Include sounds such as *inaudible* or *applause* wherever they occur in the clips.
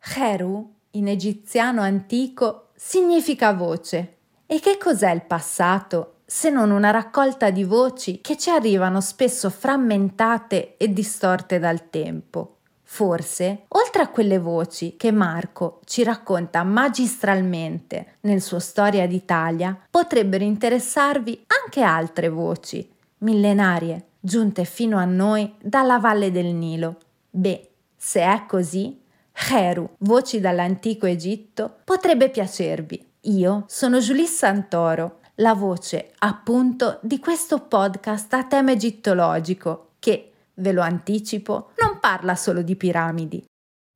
Heru, in egiziano antico, significa voce. E che cos'è il passato se non una raccolta di voci che ci arrivano spesso frammentate e distorte dal tempo? Forse, oltre a quelle voci che Marco ci racconta magistralmente nel suo Storia d'Italia, potrebbero interessarvi anche altre voci, millenarie, giunte fino a noi dalla valle del Nilo. Beh, se è così, Heru, Voci dall'antico Egitto, potrebbe piacervi. Io sono Julie Santoro, la voce appunto di questo podcast a tema egittologico che, ve lo anticipo, non parla solo di piramidi.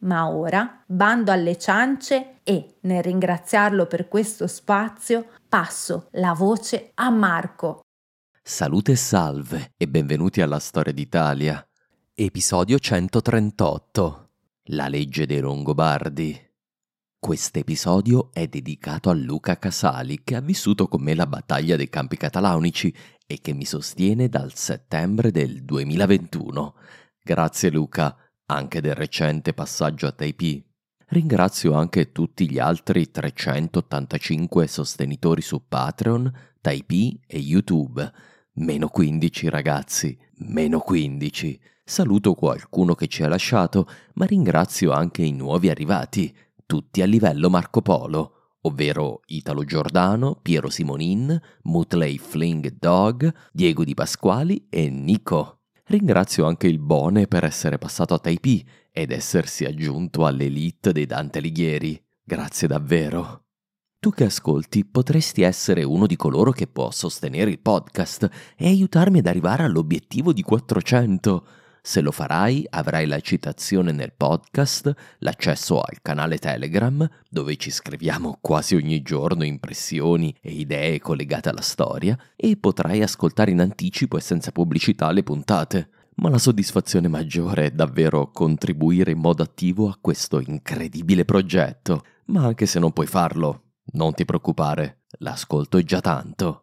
Ma ora bando alle ciance e, nel ringraziarlo per questo spazio, passo la voce a Marco. Salute e salve e benvenuti alla Storia d'Italia. Episodio 138 la legge dei Longobardi. Quest'episodio è dedicato a Luca Casali che ha vissuto con me la battaglia dei campi catalanici e che mi sostiene dal settembre del 2021. Grazie Luca, anche del recente passaggio a Taipei. Ringrazio anche tutti gli altri 385 sostenitori su Patreon, Taipei e YouTube. Meno 15 ragazzi, meno 15. Saluto qualcuno che ci ha lasciato, ma ringrazio anche i nuovi arrivati, tutti a livello Marco Polo, ovvero Italo Giordano, Piero Simonin, Mutley Fling Dog, Diego Di Pasquali e Nico. Ringrazio anche il Bone per essere passato a Taipei ed essersi aggiunto all'elite dei Dante Alighieri. Grazie davvero. Tu che ascolti potresti essere uno di coloro che può sostenere il podcast e aiutarmi ad arrivare all'obiettivo di 400. Se lo farai avrai la citazione nel podcast, l'accesso al canale Telegram, dove ci scriviamo quasi ogni giorno impressioni e idee collegate alla storia, e potrai ascoltare in anticipo e senza pubblicità le puntate. Ma la soddisfazione maggiore è davvero contribuire in modo attivo a questo incredibile progetto. Ma anche se non puoi farlo, non ti preoccupare, l'ascolto è già tanto.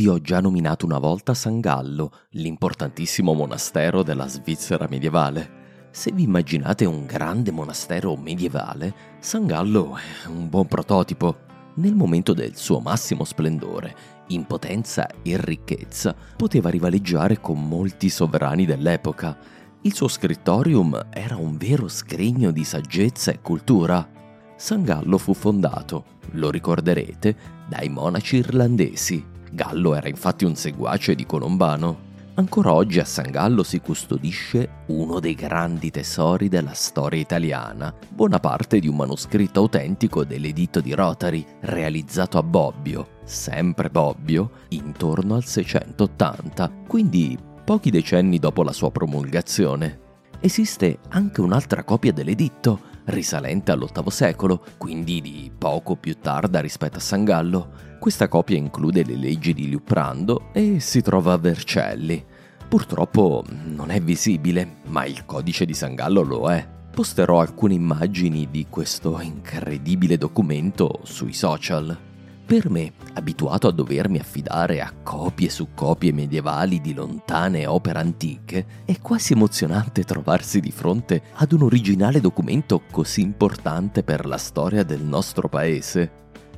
Vi ho già nominato una volta San Gallo, l'importantissimo monastero della Svizzera medievale. Se vi immaginate un grande monastero medievale, San Gallo è un buon prototipo. Nel momento del suo massimo splendore, in potenza e ricchezza, poteva rivaleggiare con molti sovrani dell'epoca. Il suo scrittorium era un vero scrigno di saggezza e cultura. San Gallo fu fondato, lo ricorderete, dai monaci irlandesi Gallo era infatti un seguace di Colombano. Ancora oggi a San Gallo si custodisce uno dei grandi tesori della storia italiana, buona parte di un manoscritto autentico dell'editto di Rotary, realizzato a Bobbio, sempre Bobbio, intorno al 680, quindi pochi decenni dopo la sua promulgazione. Esiste anche un'altra copia dell'editto, risalente all'VIII secolo, quindi di poco più tarda rispetto a San Gallo. Questa copia include le leggi di Liuprando e si trova a Vercelli. Purtroppo non è visibile, ma il codice di San Gallo lo è. Posterò alcune immagini di questo incredibile documento sui social. Per me, abituato a dovermi affidare a copie su copie medievali di lontane opere antiche, è quasi emozionante trovarsi di fronte ad un originale documento così importante per la storia del nostro paese.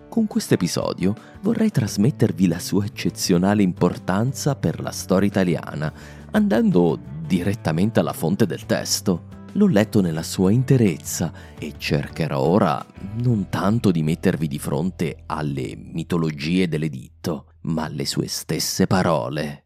Con questo episodio vorrei trasmettervi la sua eccezionale importanza per la storia italiana, andando direttamente alla fonte del testo. L'ho letto nella sua interezza e cercherò ora non tanto di mettervi di fronte alle mitologie dell'editto, ma alle sue stesse parole.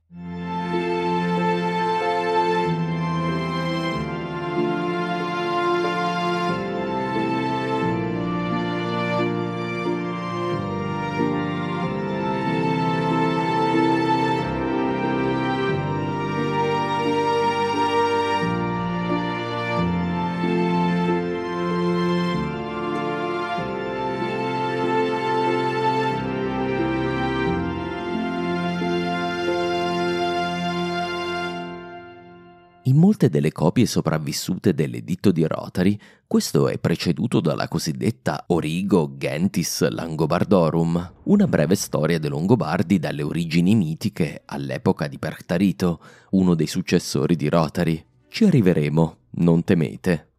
Molte delle copie sopravvissute dell'editto di Rotary, questo è preceduto dalla cosiddetta Origo Gentis Langobardorum, una breve storia dei Longobardi dalle origini mitiche all'epoca di Perctarito, uno dei successori di Rotary. Ci arriveremo, non temete.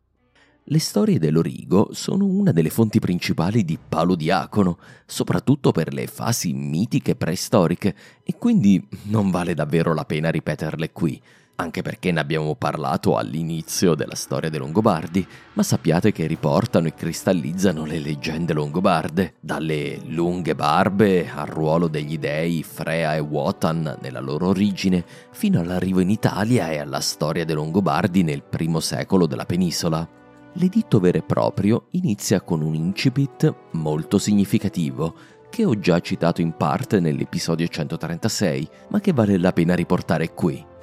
Le storie dell'Origo sono una delle fonti principali di Paolo Diacono, soprattutto per le fasi mitiche preistoriche, e quindi non vale davvero la pena ripeterle qui anche perché ne abbiamo parlato all'inizio della storia dei Longobardi, ma sappiate che riportano e cristallizzano le leggende longobarde, dalle lunghe barbe al ruolo degli dei Frea e Wotan nella loro origine, fino all'arrivo in Italia e alla storia dei Longobardi nel primo secolo della penisola. L'editto vero e proprio inizia con un incipit molto significativo, che ho già citato in parte nell'episodio 136, ma che vale la pena riportare qui.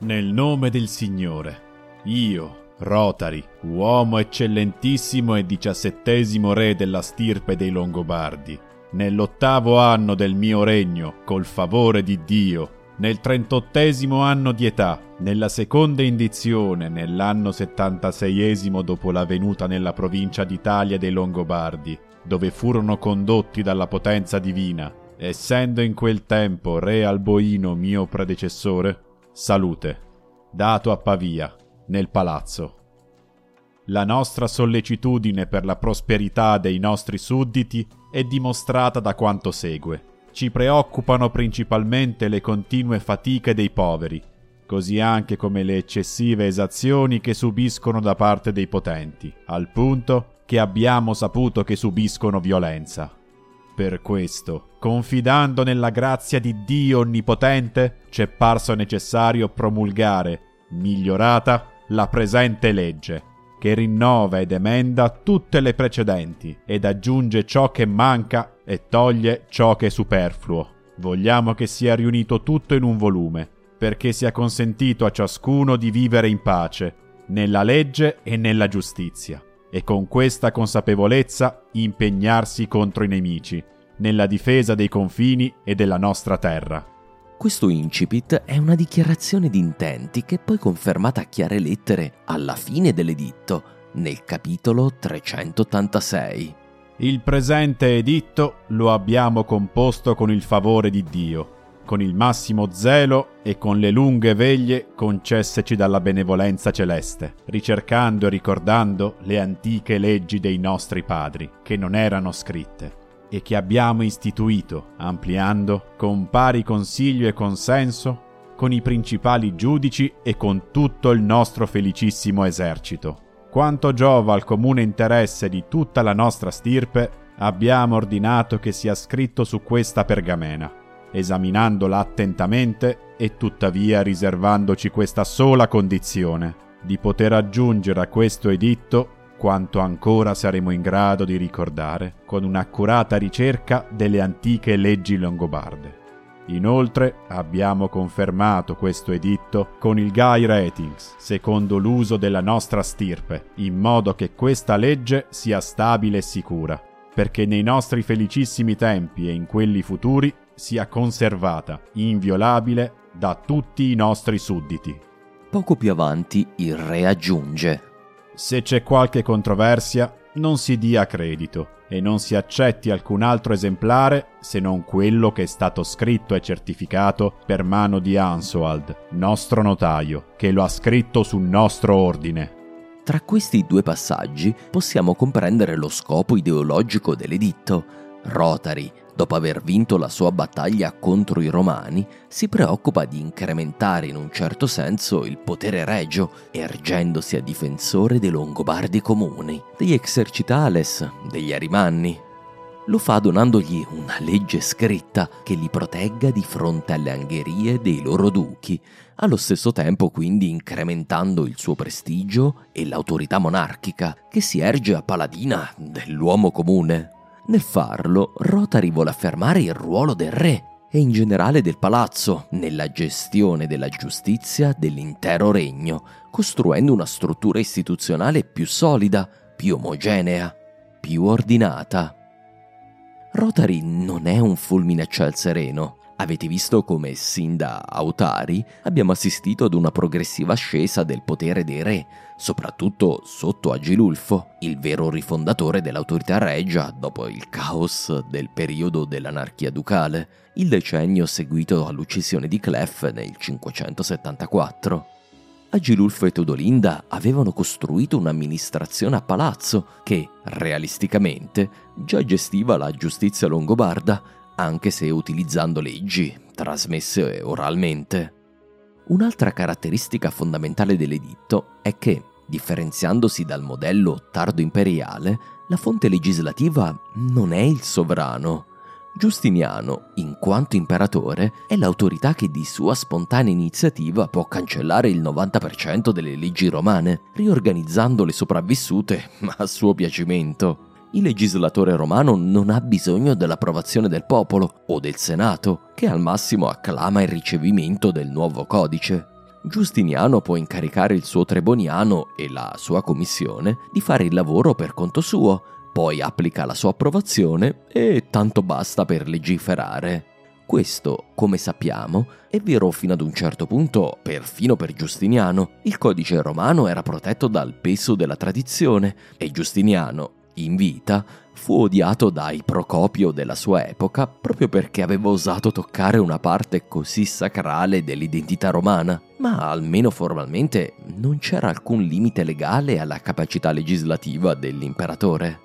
Nel nome del Signore, io, Rotari, uomo eccellentissimo e diciassettesimo re della stirpe dei Longobardi, nell'ottavo anno del mio regno, col favore di Dio, nel trentottesimo anno di età, nella seconda indizione, nell'anno settantaseiesimo dopo la venuta nella provincia d'Italia dei Longobardi, dove furono condotti dalla potenza divina, essendo in quel tempo re Alboino mio predecessore, salute, dato a Pavia, nel palazzo. La nostra sollecitudine per la prosperità dei nostri sudditi è dimostrata da quanto segue. Ci preoccupano principalmente le continue fatiche dei poveri, così anche come le eccessive esazioni che subiscono da parte dei potenti, al punto che abbiamo saputo che subiscono violenza. Per questo, confidando nella grazia di Dio Onnipotente, ci è parso necessario promulgare, migliorata, la presente legge, che rinnova ed emenda tutte le precedenti ed aggiunge ciò che manca e toglie ciò che è superfluo. Vogliamo che sia riunito tutto in un volume, perché sia consentito a ciascuno di vivere in pace, nella legge e nella giustizia e con questa consapevolezza impegnarsi contro i nemici, nella difesa dei confini e della nostra terra. Questo incipit è una dichiarazione di intenti che è poi confermata a chiare lettere alla fine dell'editto, nel capitolo 386. Il presente editto lo abbiamo composto con il favore di Dio, con il massimo zelo e con le lunghe veglie concesseci dalla benevolenza celeste, ricercando e ricordando le antiche leggi dei nostri padri, che non erano scritte, e che abbiamo istituito, ampliando, con pari consiglio e consenso, con i principali giudici e con tutto il nostro felicissimo esercito. Quanto giova al comune interesse di tutta la nostra stirpe, abbiamo ordinato che sia scritto su questa pergamena esaminandola attentamente e tuttavia riservandoci questa sola condizione, di poter aggiungere a questo editto quanto ancora saremo in grado di ricordare con un'accurata ricerca delle antiche leggi longobarde. Inoltre abbiamo confermato questo editto con il Guy Ratings, secondo l'uso della nostra stirpe, in modo che questa legge sia stabile e sicura, perché nei nostri felicissimi tempi e in quelli futuri sia conservata, inviolabile, da tutti i nostri sudditi. Poco più avanti il re aggiunge Se c'è qualche controversia, non si dia credito e non si accetti alcun altro esemplare se non quello che è stato scritto e certificato per mano di Ansoald, nostro notaio, che lo ha scritto sul nostro ordine. Tra questi due passaggi possiamo comprendere lo scopo ideologico dell'editto, Rotary, dopo aver vinto la sua battaglia contro i Romani, si preoccupa di incrementare in un certo senso il potere regio, ergendosi a difensore dei Longobardi comuni, degli Exercitales, degli Arimanni. Lo fa donandogli una legge scritta che li protegga di fronte alle angherie dei loro duchi, allo stesso tempo quindi incrementando il suo prestigio e l'autorità monarchica che si erge a paladina dell'uomo comune. Nel farlo, Rotary vuole affermare il ruolo del re e in generale del palazzo nella gestione della giustizia dell'intero regno, costruendo una struttura istituzionale più solida, più omogenea, più ordinata. Rotary non è un fulmine a ciel sereno, Avete visto come sin da Autari abbiamo assistito ad una progressiva ascesa del potere dei re, soprattutto sotto Agilulfo, il vero rifondatore dell'autorità regia dopo il caos del periodo dell'anarchia ducale, il decennio seguito all'uccisione di Clef nel 574. Agilulfo e Teodolinda avevano costruito un'amministrazione a palazzo che, realisticamente, già gestiva la giustizia longobarda anche se utilizzando leggi trasmesse oralmente. Un'altra caratteristica fondamentale dell'editto è che, differenziandosi dal modello tardo imperiale, la fonte legislativa non è il sovrano. Giustiniano, in quanto imperatore, è l'autorità che di sua spontanea iniziativa può cancellare il 90% delle leggi romane, riorganizzando le sopravvissute *laughs* a suo piacimento il legislatore romano non ha bisogno dell'approvazione del popolo o del Senato, che al massimo acclama il ricevimento del nuovo codice. Giustiniano può incaricare il suo treboniano e la sua commissione di fare il lavoro per conto suo, poi applica la sua approvazione e tanto basta per legiferare. Questo, come sappiamo, è vero fino ad un certo punto, perfino per Giustiniano. Il codice romano era protetto dal peso della tradizione e Giustiniano, in vita, fu odiato dai Procopio della sua epoca proprio perché aveva osato toccare una parte così sacrale dell'identità romana, ma almeno formalmente non c'era alcun limite legale alla capacità legislativa dell'imperatore.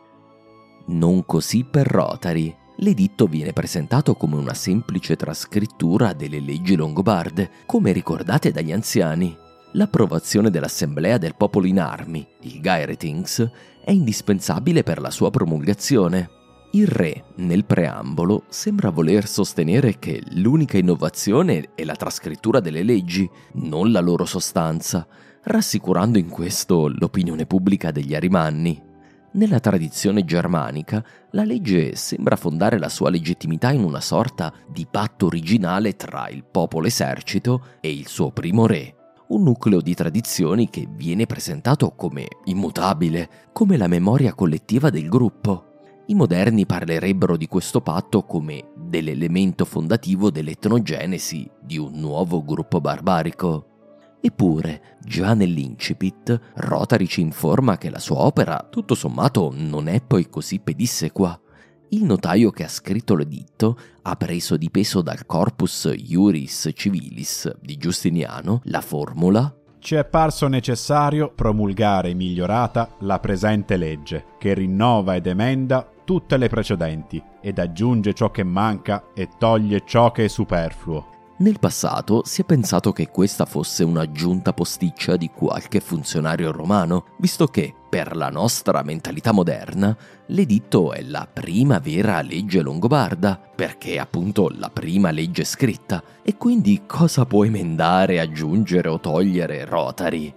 Non così per Rotary. L'editto viene presentato come una semplice trascrittura delle leggi longobarde, come ricordate dagli anziani. L'approvazione dell'Assemblea del Popolo in Armi, il Gairetings, è indispensabile per la sua promulgazione. Il re, nel preambolo, sembra voler sostenere che l'unica innovazione è la trascrittura delle leggi, non la loro sostanza, rassicurando in questo l'opinione pubblica degli arimanni. Nella tradizione germanica, la legge sembra fondare la sua legittimità in una sorta di patto originale tra il popolo esercito e il suo primo re, un nucleo di tradizioni che viene presentato come immutabile, come la memoria collettiva del gruppo. I moderni parlerebbero di questo patto come dell'elemento fondativo dell'etnogenesi di un nuovo gruppo barbarico. Eppure, già nell'incipit, Rotary ci informa che la sua opera, tutto sommato, non è poi così pedissequa. Il notaio che ha scritto l'editto ha preso di peso dal corpus Iuris Civilis di Giustiniano la formula ci è parso necessario promulgare migliorata la presente legge, che rinnova ed emenda tutte le precedenti, ed aggiunge ciò che manca e toglie ciò che è superfluo. Nel passato si è pensato che questa fosse un'aggiunta posticcia di qualche funzionario romano, visto che, per la nostra mentalità moderna, l'editto è la prima vera legge longobarda, perché è appunto la prima legge scritta, e quindi cosa può emendare, aggiungere o togliere Rotary?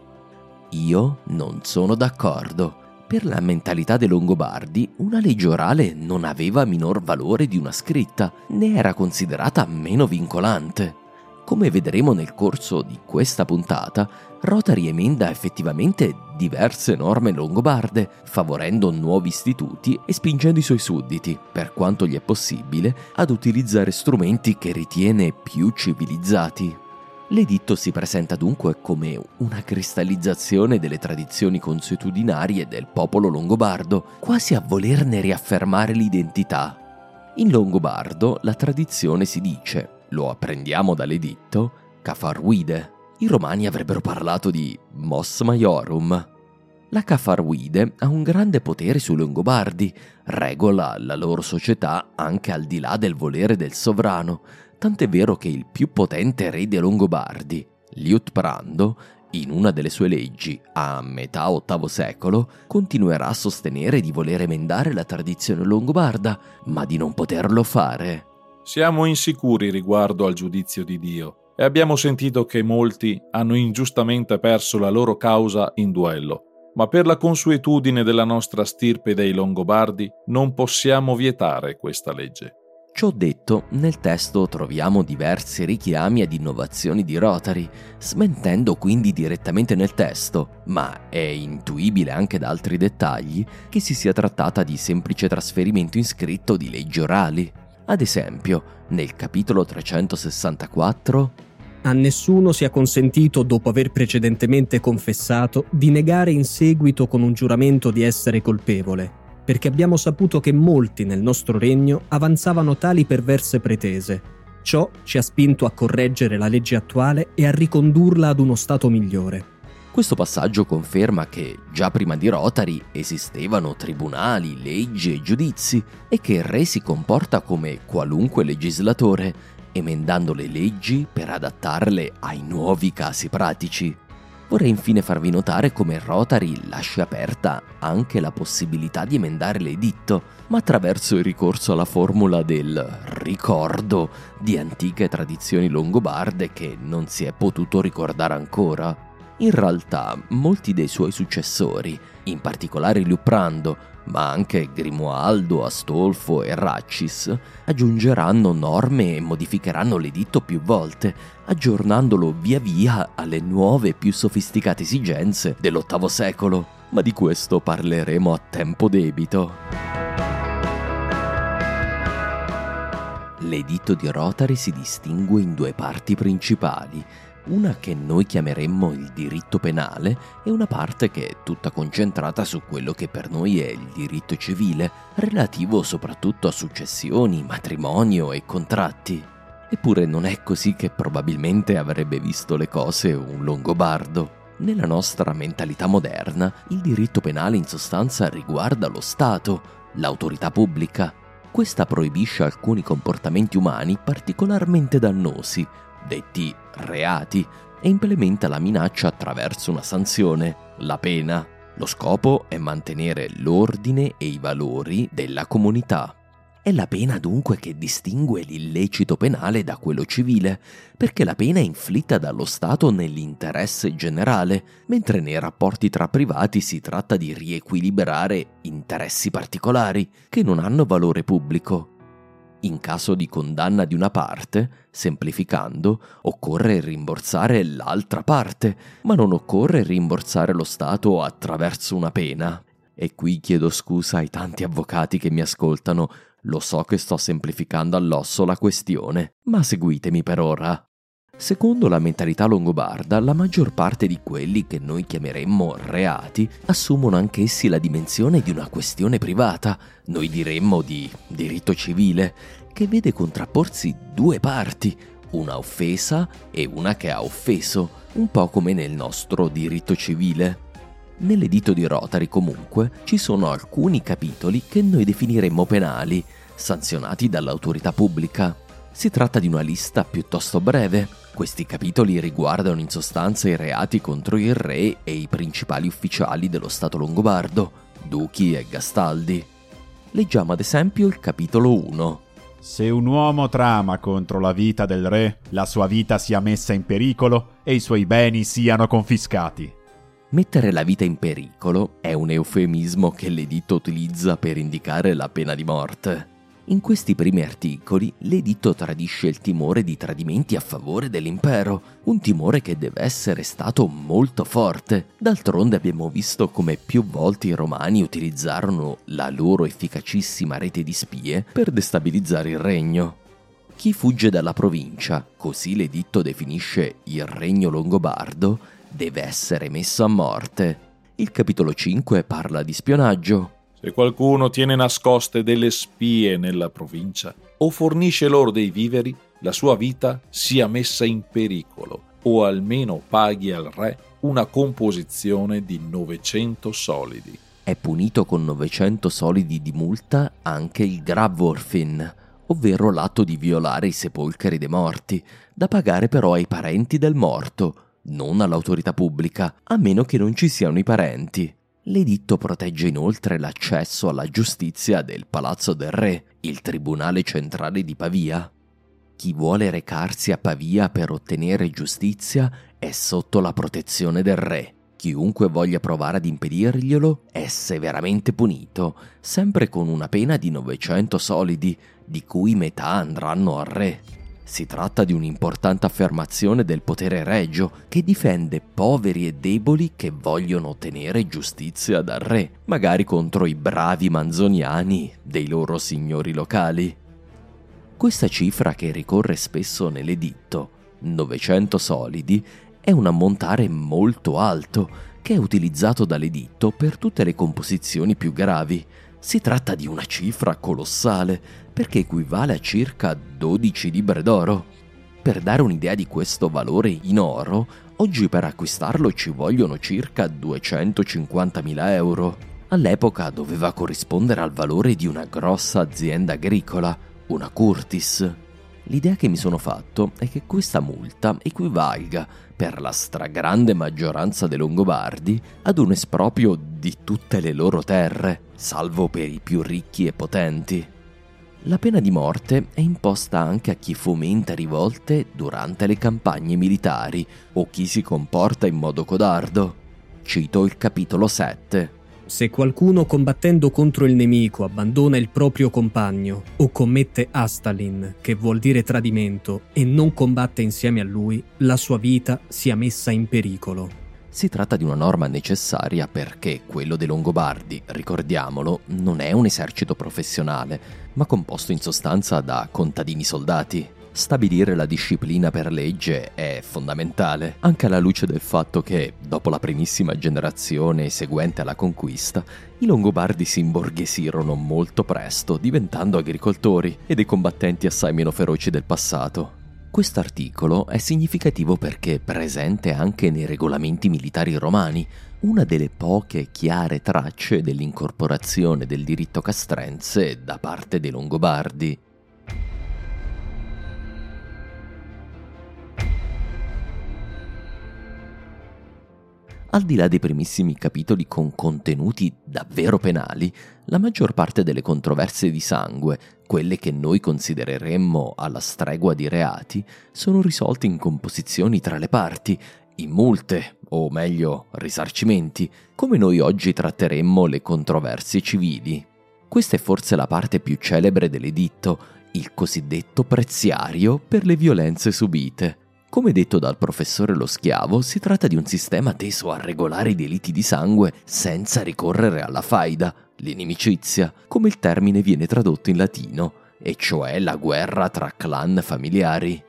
Io non sono d'accordo. Per la mentalità dei Longobardi, una legge orale non aveva minor valore di una scritta, né era considerata meno vincolante. Come vedremo nel corso di questa puntata, Rotary emenda effettivamente diverse norme longobarde, favorendo nuovi istituti e spingendo i suoi sudditi, per quanto gli è possibile, ad utilizzare strumenti che ritiene più civilizzati. L'editto si presenta dunque come una cristallizzazione delle tradizioni consuetudinarie del popolo longobardo, quasi a volerne riaffermare l'identità. In longobardo la tradizione si dice, lo apprendiamo dall'editto, cafarwide. I romani avrebbero parlato di mos maiorum. La Cafarwide ha un grande potere sui Longobardi, regola la loro società anche al di là del volere del sovrano, tant'è vero che il più potente re dei Longobardi, Liutprando, in una delle sue leggi, a metà VIII secolo, continuerà a sostenere di voler emendare la tradizione longobarda, ma di non poterlo fare. Siamo insicuri riguardo al giudizio di Dio e abbiamo sentito che molti hanno ingiustamente perso la loro causa in duello. Ma per la consuetudine della nostra stirpe dei Longobardi non possiamo vietare questa legge. Ciò detto, nel testo troviamo diversi richiami ad innovazioni di Rotary, smentendo quindi direttamente nel testo, ma è intuibile anche da altri dettagli che si sia trattata di semplice trasferimento in scritto di leggi orali. Ad esempio, nel capitolo 364 a nessuno sia consentito, dopo aver precedentemente confessato, di negare in seguito con un giuramento di essere colpevole, perché abbiamo saputo che molti nel nostro regno avanzavano tali perverse pretese. Ciò ci ha spinto a correggere la legge attuale e a ricondurla ad uno stato migliore. Questo passaggio conferma che già prima di Rotary esistevano tribunali, leggi e giudizi e che il re si comporta come qualunque legislatore, emendando le leggi per adattarle ai nuovi casi pratici. Vorrei infine farvi notare come Rotary lasci aperta anche la possibilità di emendare l'editto, ma attraverso il ricorso alla formula del ricordo di antiche tradizioni longobarde che non si è potuto ricordare ancora. In realtà, molti dei suoi successori, in particolare Liuprando, ma anche Grimoaldo, Astolfo e Ratcis, aggiungeranno norme e modificheranno l'editto più volte, aggiornandolo via via alle nuove e più sofisticate esigenze dell'VIII secolo, ma di questo parleremo a tempo debito. L'editto di Rotary si distingue in due parti principali, una che noi chiameremmo il diritto penale e una parte che è tutta concentrata su quello che per noi è il diritto civile, relativo soprattutto a successioni, matrimonio e contratti. Eppure non è così che probabilmente avrebbe visto le cose un longobardo. Nella nostra mentalità moderna, il diritto penale in sostanza riguarda lo Stato, l'autorità pubblica. Questa proibisce alcuni comportamenti umani particolarmente dannosi, detti reati, e implementa la minaccia attraverso una sanzione, la pena. Lo scopo è mantenere l'ordine e i valori della comunità. È la pena dunque che distingue l'illecito penale da quello civile, perché la pena è inflitta dallo Stato nell'interesse generale, mentre nei rapporti tra privati si tratta di riequilibrare interessi particolari che non hanno valore pubblico. In caso di condanna di una parte, semplificando, occorre rimborsare l'altra parte, ma non occorre rimborsare lo Stato attraverso una pena. E qui chiedo scusa ai tanti avvocati che mi ascoltano, lo so che sto semplificando all'osso la questione, ma seguitemi per ora. Secondo la mentalità longobarda, la maggior parte di quelli che noi chiameremmo reati assumono anch'essi la dimensione di una questione privata, noi diremmo di diritto civile, che vede contrapporsi due parti, una offesa e una che ha offeso, un po' come nel nostro diritto civile. Nell'editto di Rotary comunque ci sono alcuni capitoli che noi definiremmo penali, sanzionati dall'autorità pubblica. Si tratta di una lista piuttosto breve. Questi capitoli riguardano in sostanza i reati contro il re e i principali ufficiali dello Stato longobardo, duchi e gastaldi. Leggiamo ad esempio il capitolo 1. Se un uomo trama contro la vita del re, la sua vita sia messa in pericolo e i suoi beni siano confiscati. Mettere la vita in pericolo è un eufemismo che l'editto utilizza per indicare la pena di morte. In questi primi articoli l'editto tradisce il timore di tradimenti a favore dell'impero, un timore che deve essere stato molto forte. D'altronde abbiamo visto come più volte i romani utilizzarono la loro efficacissima rete di spie per destabilizzare il regno. Chi fugge dalla provincia, così l'editto definisce il regno longobardo, deve essere messo a morte. Il capitolo 5 parla di spionaggio. Se qualcuno tiene nascoste delle spie nella provincia o fornisce loro dei viveri, la sua vita sia messa in pericolo o almeno paghi al re una composizione di 900 solidi. È punito con 900 solidi di multa anche il Grabworfin, ovvero l'atto di violare i sepolcri dei morti, da pagare però ai parenti del morto, non all'autorità pubblica, a meno che non ci siano i parenti. L'editto protegge inoltre l'accesso alla giustizia del Palazzo del Re, il Tribunale Centrale di Pavia. Chi vuole recarsi a Pavia per ottenere giustizia è sotto la protezione del Re. Chiunque voglia provare ad impedirglielo è severamente punito, sempre con una pena di 900 solidi, di cui metà andranno al Re. Si tratta di un'importante affermazione del potere regio che difende poveri e deboli che vogliono ottenere giustizia dal re, magari contro i bravi manzoniani dei loro signori locali. Questa cifra che ricorre spesso nell'editto, 900 solidi, è un ammontare molto alto che è utilizzato dall'editto per tutte le composizioni più gravi. Si tratta di una cifra colossale perché equivale a circa 12 libbre d'oro. Per dare un'idea di questo valore in oro, oggi per acquistarlo ci vogliono circa 250.000 euro. All'epoca doveva corrispondere al valore di una grossa azienda agricola, una Curtis. L'idea che mi sono fatto è che questa multa equivalga, per la stragrande maggioranza dei Longobardi, ad un esproprio di tutte le loro terre, salvo per i più ricchi e potenti. La pena di morte è imposta anche a chi fomenta rivolte durante le campagne militari o chi si comporta in modo codardo. Cito il capitolo 7. Se qualcuno combattendo contro il nemico abbandona il proprio compagno o commette astalin, che vuol dire tradimento, e non combatte insieme a lui, la sua vita sia messa in pericolo. Si tratta di una norma necessaria perché quello dei Longobardi, ricordiamolo, non è un esercito professionale, ma composto in sostanza da contadini soldati. Stabilire la disciplina per legge è fondamentale, anche alla luce del fatto che, dopo la primissima generazione seguente alla conquista, i Longobardi si imborghesirono molto presto, diventando agricoltori e dei combattenti assai meno feroci del passato. Quest'articolo è significativo perché è presente anche nei regolamenti militari romani, una delle poche chiare tracce dell'incorporazione del diritto castrense da parte dei Longobardi. Al di là dei primissimi capitoli con contenuti davvero penali, la maggior parte delle controversie di sangue, quelle che noi considereremmo alla stregua di reati, sono risolte in composizioni tra le parti, in multe, o meglio risarcimenti, come noi oggi tratteremmo le controversie civili. Questa è forse la parte più celebre dell'editto, il cosiddetto preziario per le violenze subite. Come detto dal professore Lo Schiavo, si tratta di un sistema teso a regolare i delitti di sangue senza ricorrere alla faida, l'inimicizia, come il termine viene tradotto in latino, e cioè la guerra tra clan familiari.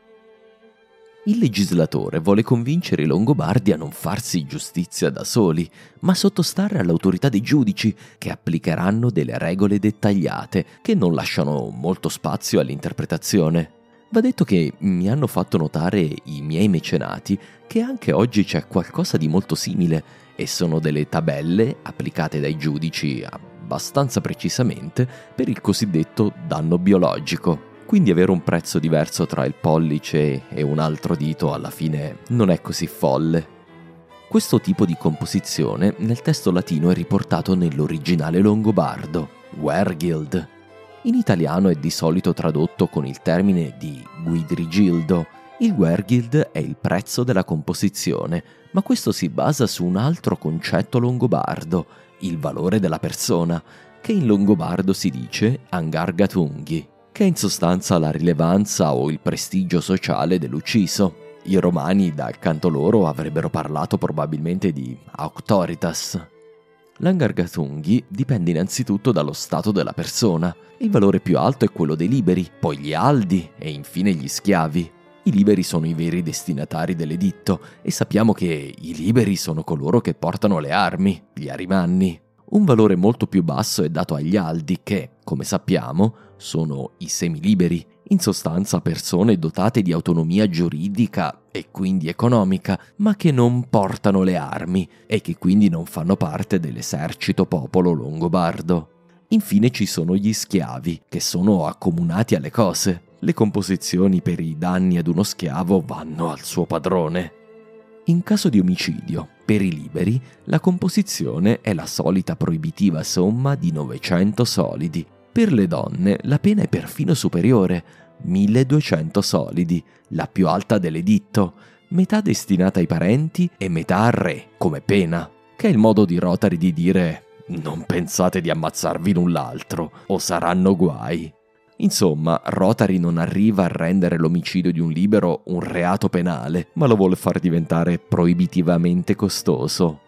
Il legislatore vuole convincere i Longobardi a non farsi giustizia da soli, ma sottostare all'autorità dei giudici, che applicheranno delle regole dettagliate che non lasciano molto spazio all'interpretazione. Va detto che mi hanno fatto notare i miei mecenati che anche oggi c'è qualcosa di molto simile e sono delle tabelle applicate dai giudici abbastanza precisamente per il cosiddetto danno biologico. Quindi avere un prezzo diverso tra il pollice e un altro dito alla fine non è così folle. Questo tipo di composizione nel testo latino è riportato nell'originale longobardo, Wergild, in italiano è di solito tradotto con il termine di guidrigildo. Il Wergild è il prezzo della composizione, ma questo si basa su un altro concetto longobardo, il valore della persona, che in longobardo si dice angargatunghi, che è in sostanza la rilevanza o il prestigio sociale dell'ucciso. I romani, dal canto loro, avrebbero parlato probabilmente di auctoritas, L'angargatunghi dipende innanzitutto dallo stato della persona. Il valore più alto è quello dei liberi, poi gli aldi e infine gli schiavi. I liberi sono i veri destinatari dell'editto e sappiamo che i liberi sono coloro che portano le armi, gli arimanni. Un valore molto più basso è dato agli aldi che, come sappiamo, sono i semiliberi, in sostanza persone dotate di autonomia giuridica e quindi economica, ma che non portano le armi e che quindi non fanno parte dell'esercito popolo longobardo. Infine ci sono gli schiavi, che sono accomunati alle cose. Le composizioni per i danni ad uno schiavo vanno al suo padrone. In caso di omicidio, per i liberi, la composizione è la solita proibitiva somma di 900 solidi. Per le donne la pena è perfino superiore, 1200 solidi, la più alta dell'editto, metà destinata ai parenti e metà al re, come pena, che è il modo di Rotary di dire non pensate di ammazzarvi l'un l'altro, o saranno guai. Insomma, Rotary non arriva a rendere l'omicidio di un libero un reato penale, ma lo vuole far diventare proibitivamente costoso.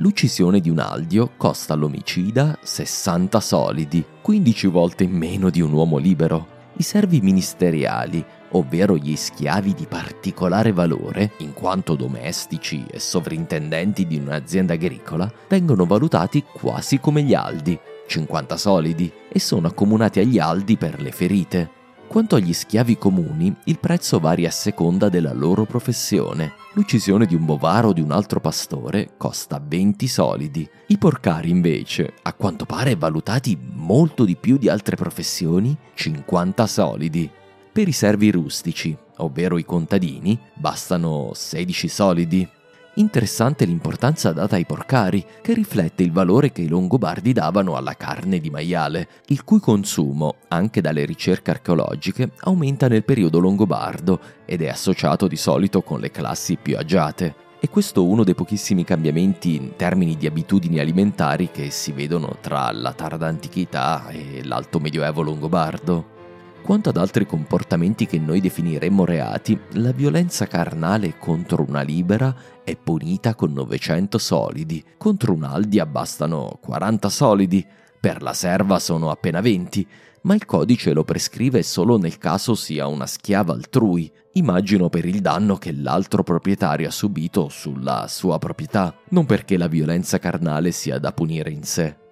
L'uccisione di un aldio costa all'omicida 60 solidi, 15 volte meno di un uomo libero. I servi ministeriali ovvero gli schiavi di particolare valore, in quanto domestici e sovrintendenti di un'azienda agricola, vengono valutati quasi come gli aldi, 50 solidi, e sono accomunati agli aldi per le ferite. Quanto agli schiavi comuni, il prezzo varia a seconda della loro professione. L'uccisione di un bovaro o di un altro pastore costa 20 solidi. I porcari, invece, a quanto pare valutati molto di più di altre professioni, 50 solidi. Per i servi rustici, ovvero i contadini, bastano 16 solidi. Interessante l'importanza data ai porcari, che riflette il valore che i longobardi davano alla carne di maiale, il cui consumo, anche dalle ricerche archeologiche, aumenta nel periodo longobardo ed è associato di solito con le classi più agiate. E questo è uno dei pochissimi cambiamenti in termini di abitudini alimentari che si vedono tra la tarda antichità e l'alto medioevo longobardo. Quanto ad altri comportamenti che noi definiremmo reati, la violenza carnale contro una libera è punita con 900 solidi, contro un aldia bastano 40 solidi, per la serva sono appena 20, ma il codice lo prescrive solo nel caso sia una schiava altrui, immagino per il danno che l'altro proprietario ha subito sulla sua proprietà, non perché la violenza carnale sia da punire in sé.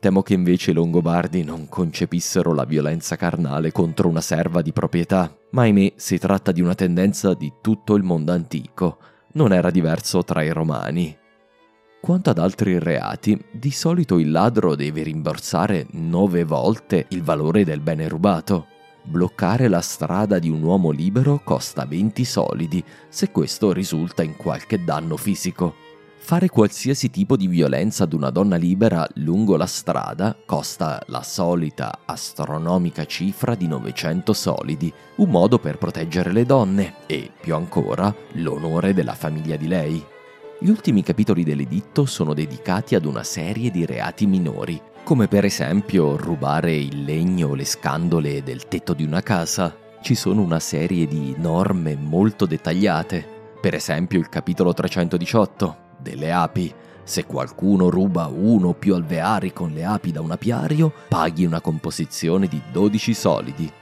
Temo che invece i Longobardi non concepissero la violenza carnale contro una serva di proprietà, ma ahimè si tratta di una tendenza di tutto il mondo antico, non era diverso tra i romani. Quanto ad altri reati, di solito il ladro deve rimborsare nove volte il valore del bene rubato. Bloccare la strada di un uomo libero costa 20 solidi se questo risulta in qualche danno fisico. Fare qualsiasi tipo di violenza ad una donna libera lungo la strada costa la solita astronomica cifra di 900 solidi, un modo per proteggere le donne e, più ancora, l'onore della famiglia di lei. Gli ultimi capitoli dell'editto sono dedicati ad una serie di reati minori, come per esempio rubare il legno o le scandole del tetto di una casa. Ci sono una serie di norme molto dettagliate, per esempio il capitolo 318 delle api. Se qualcuno ruba uno o più alveari con le api da un apiario, paghi una composizione di 12 solidi.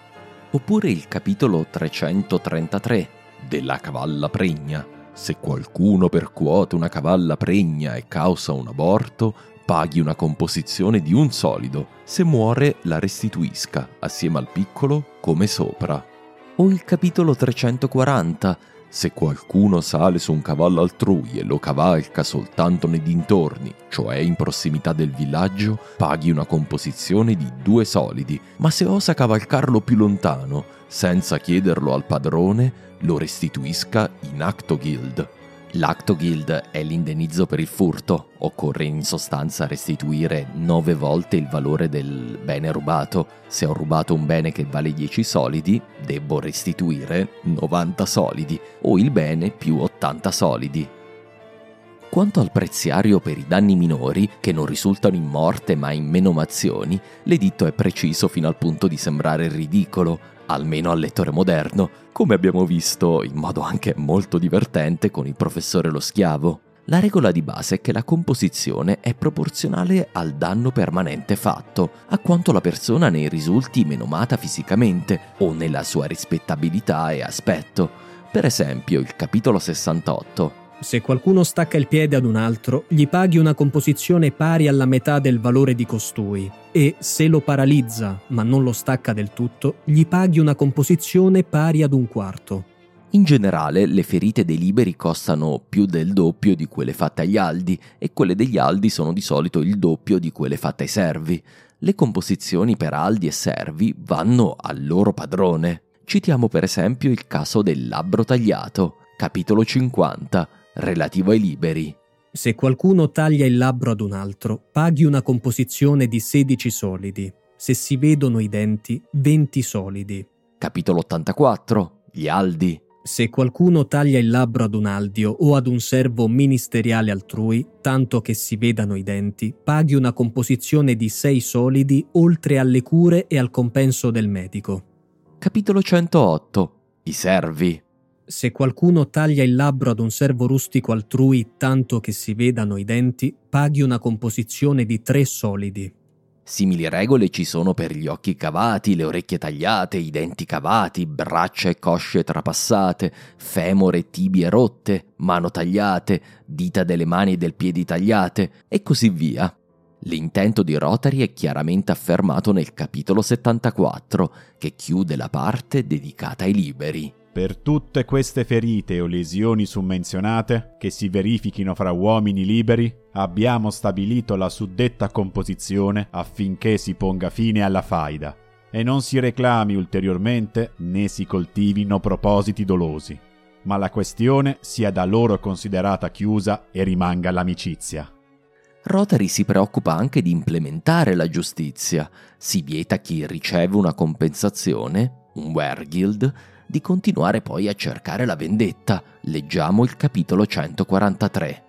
Oppure il capitolo 333 della cavalla pregna. Se qualcuno percuote una cavalla pregna e causa un aborto, paghi una composizione di un solido. Se muore, la restituisca, assieme al piccolo, come sopra. O il capitolo 340 se qualcuno sale su un cavallo altrui e lo cavalca soltanto nei dintorni, cioè in prossimità del villaggio, paghi una composizione di due solidi, ma se osa cavalcarlo più lontano, senza chiederlo al padrone, lo restituisca in acto guild. L'acto guild è l'indennizzo per il furto. Occorre in sostanza restituire 9 volte il valore del bene rubato. Se ho rubato un bene che vale 10 solidi, devo restituire 90 solidi o il bene più 80 solidi. Quanto al preziario per i danni minori, che non risultano in morte ma in menomazioni, l'editto è preciso fino al punto di sembrare ridicolo, almeno al lettore moderno, come abbiamo visto in modo anche molto divertente con il professore Lo Schiavo. La regola di base è che la composizione è proporzionale al danno permanente fatto, a quanto la persona ne risulti menomata fisicamente o nella sua rispettabilità e aspetto. Per esempio, il capitolo 68 Se qualcuno stacca il piede ad un altro, gli paghi una composizione pari alla metà del valore di costui e, se lo paralizza ma non lo stacca del tutto, gli paghi una composizione pari ad un quarto. In generale, le ferite dei liberi costano più del doppio di quelle fatte agli aldi e quelle degli aldi sono di solito il doppio di quelle fatte ai servi. Le composizioni per aldi e servi vanno al loro padrone. Citiamo per esempio il caso del labbro tagliato, capitolo 50, relativo ai liberi. Se qualcuno taglia il labbro ad un altro, paghi una composizione di 16 solidi. Se si vedono i denti, 20 solidi. Capitolo 84, gli aldi. Se qualcuno taglia il labbro ad un aldio o ad un servo ministeriale altrui, tanto che si vedano i denti, paghi una composizione di 6 solidi oltre alle cure e al compenso del medico. Capitolo 108. I servi. Se qualcuno taglia il labbro ad un servo rustico altrui tanto che si vedano i denti, paghi una composizione di 3 solidi. Simili regole ci sono per gli occhi cavati, le orecchie tagliate, i denti cavati, braccia e cosce trapassate, femore e tibie rotte, mano tagliate, dita delle mani e del piedi tagliate, e così via. L'intento di Rotary è chiaramente affermato nel capitolo 74, che chiude la parte dedicata ai liberi. Per tutte queste ferite o lesioni summenzionate, che si verifichino fra uomini liberi, abbiamo stabilito la suddetta composizione affinché si ponga fine alla faida e non si reclami ulteriormente né si coltivino propositi dolosi, ma la questione sia da loro considerata chiusa e rimanga l'amicizia. Rotary si preoccupa anche di implementare la giustizia. Si vieta chi riceve una compensazione, un wergild, di continuare poi a cercare la vendetta. Leggiamo il capitolo 143.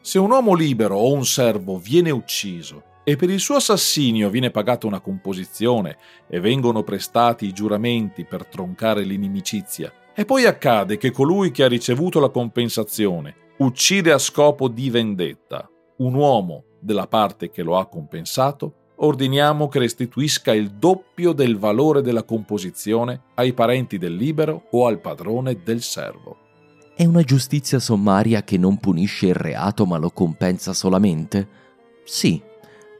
Se un uomo libero o un servo viene ucciso e per il suo assassinio viene pagata una composizione e vengono prestati i giuramenti per troncare l'inimicizia, e poi accade che colui che ha ricevuto la compensazione uccide a scopo di vendetta un uomo della parte che lo ha compensato, ordiniamo che restituisca il doppio del valore della composizione ai parenti del libero o al padrone del servo. È una giustizia sommaria che non punisce il reato ma lo compensa solamente? Sì,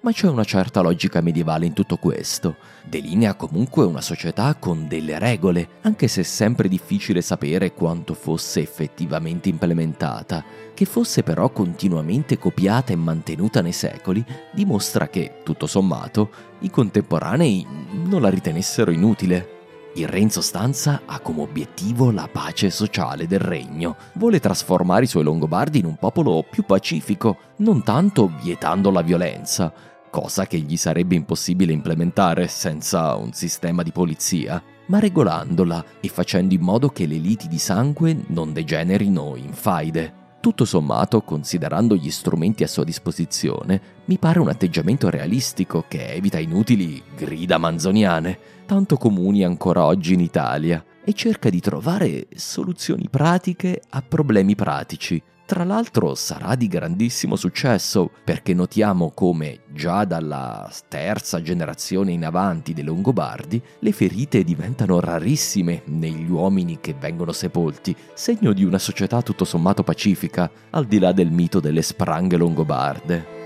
ma c'è una certa logica medievale in tutto questo. Delinea comunque una società con delle regole, anche se è sempre difficile sapere quanto fosse effettivamente implementata che fosse però continuamente copiata e mantenuta nei secoli, dimostra che, tutto sommato, i contemporanei non la ritenessero inutile. Il re in sostanza ha come obiettivo la pace sociale del regno, vuole trasformare i suoi longobardi in un popolo più pacifico, non tanto vietando la violenza, cosa che gli sarebbe impossibile implementare senza un sistema di polizia, ma regolandola e facendo in modo che le liti di sangue non degenerino in faide. Tutto sommato, considerando gli strumenti a sua disposizione, mi pare un atteggiamento realistico che evita inutili grida manzoniane, tanto comuni ancora oggi in Italia, e cerca di trovare soluzioni pratiche a problemi pratici, tra l'altro sarà di grandissimo successo perché notiamo come già dalla terza generazione in avanti dei Longobardi le ferite diventano rarissime negli uomini che vengono sepolti, segno di una società tutto sommato pacifica, al di là del mito delle spranghe longobarde.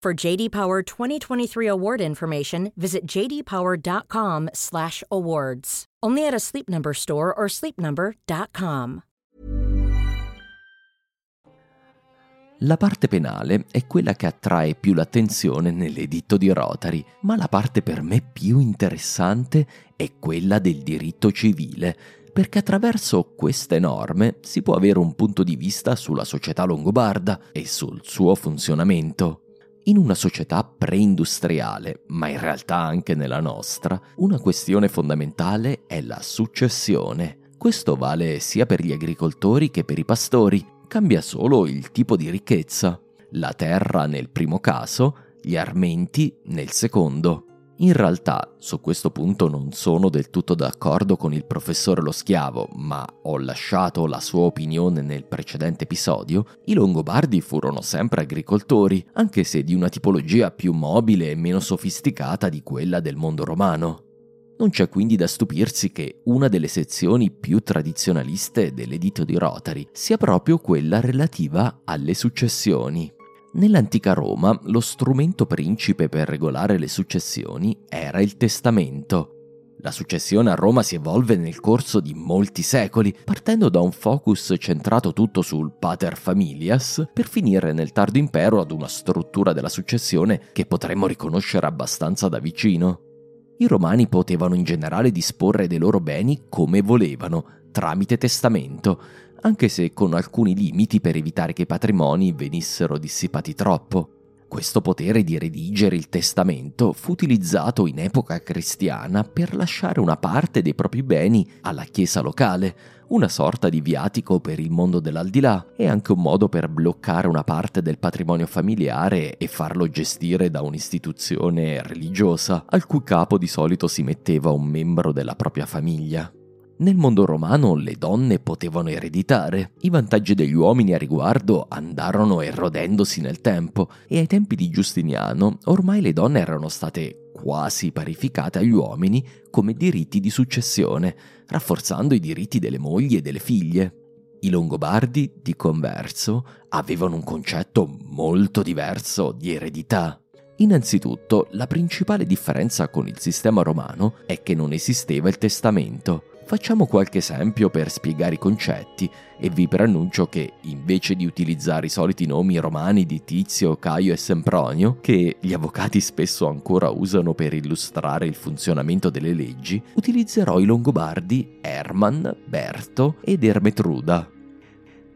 For JD Power 2023 award information, visit jdpower.com/awards. Only at a Sleep Number store or sleepnumber.com. La parte penale è quella che attrae più l'attenzione nell'editto di Rotary, ma la parte per me più interessante è quella del diritto civile, perché attraverso queste norme si può avere un punto di vista sulla società longobarda e sul suo funzionamento. In una società preindustriale, ma in realtà anche nella nostra, una questione fondamentale è la successione. Questo vale sia per gli agricoltori che per i pastori, cambia solo il tipo di ricchezza. La terra nel primo caso, gli armenti nel secondo. In realtà, su questo punto non sono del tutto d'accordo con il professore Lo Schiavo, ma ho lasciato la sua opinione nel precedente episodio, i Longobardi furono sempre agricoltori, anche se di una tipologia più mobile e meno sofisticata di quella del mondo romano. Non c'è quindi da stupirsi che una delle sezioni più tradizionaliste dell'editto di Rotary sia proprio quella relativa alle successioni. Nell'antica Roma lo strumento principe per regolare le successioni era il testamento. La successione a Roma si evolve nel corso di molti secoli, partendo da un focus centrato tutto sul pater familias, per finire nel tardo impero ad una struttura della successione che potremmo riconoscere abbastanza da vicino. I romani potevano in generale disporre dei loro beni come volevano, tramite testamento, anche se con alcuni limiti per evitare che i patrimoni venissero dissipati troppo. Questo potere di redigere il testamento fu utilizzato in epoca cristiana per lasciare una parte dei propri beni alla chiesa locale, una sorta di viatico per il mondo dell'aldilà e anche un modo per bloccare una parte del patrimonio familiare e farlo gestire da un'istituzione religiosa, al cui capo di solito si metteva un membro della propria famiglia. Nel mondo romano le donne potevano ereditare, i vantaggi degli uomini a riguardo andarono erodendosi nel tempo e ai tempi di Giustiniano ormai le donne erano state quasi parificate agli uomini come diritti di successione, rafforzando i diritti delle mogli e delle figlie. I Longobardi, di converso, avevano un concetto molto diverso di eredità. Innanzitutto, la principale differenza con il sistema romano è che non esisteva il testamento. Facciamo qualche esempio per spiegare i concetti e vi preannuncio che invece di utilizzare i soliti nomi romani di Tizio, Caio e Sempronio, che gli avvocati spesso ancora usano per illustrare il funzionamento delle leggi, utilizzerò i longobardi Herman, Berto ed Ermetruda.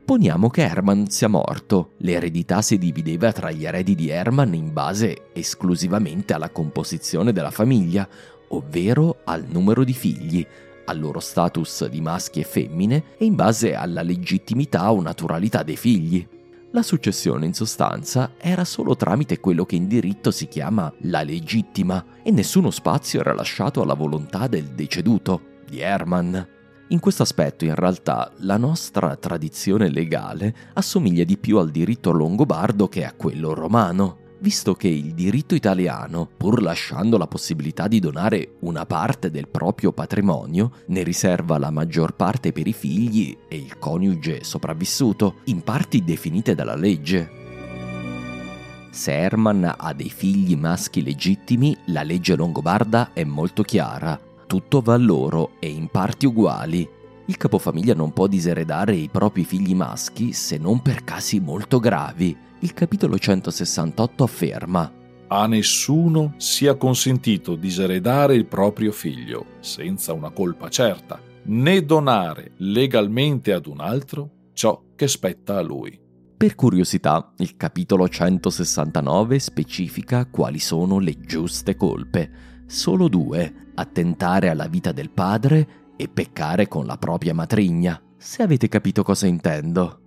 Poniamo che Herman sia morto, l'eredità si divideva tra gli eredi di Herman in base esclusivamente alla composizione della famiglia, ovvero al numero di figli, al loro status di maschi e femmine e in base alla legittimità o naturalità dei figli. La successione in sostanza era solo tramite quello che in diritto si chiama la legittima e nessuno spazio era lasciato alla volontà del deceduto, di Herman. In questo aspetto in realtà la nostra tradizione legale assomiglia di più al diritto longobardo che a quello romano visto che il diritto italiano, pur lasciando la possibilità di donare una parte del proprio patrimonio, ne riserva la maggior parte per i figli e il coniuge sopravvissuto, in parti definite dalla legge. Se Herman ha dei figli maschi legittimi, la legge longobarda è molto chiara. Tutto va loro e in parti uguali. Il capofamiglia non può diseredare i propri figli maschi se non per casi molto gravi il capitolo 168 afferma a nessuno sia consentito diseredare il proprio figlio senza una colpa certa, né donare legalmente ad un altro ciò che spetta a lui. Per curiosità, il capitolo 169 specifica quali sono le giuste colpe. Solo due, attentare alla vita del padre e peccare con la propria matrigna, se avete capito cosa intendo.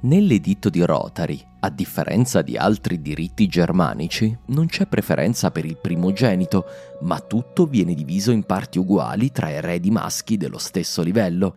Nell'editto di Rotary, a differenza di altri diritti germanici, non c'è preferenza per il primogenito, ma tutto viene diviso in parti uguali tra eredi maschi dello stesso livello.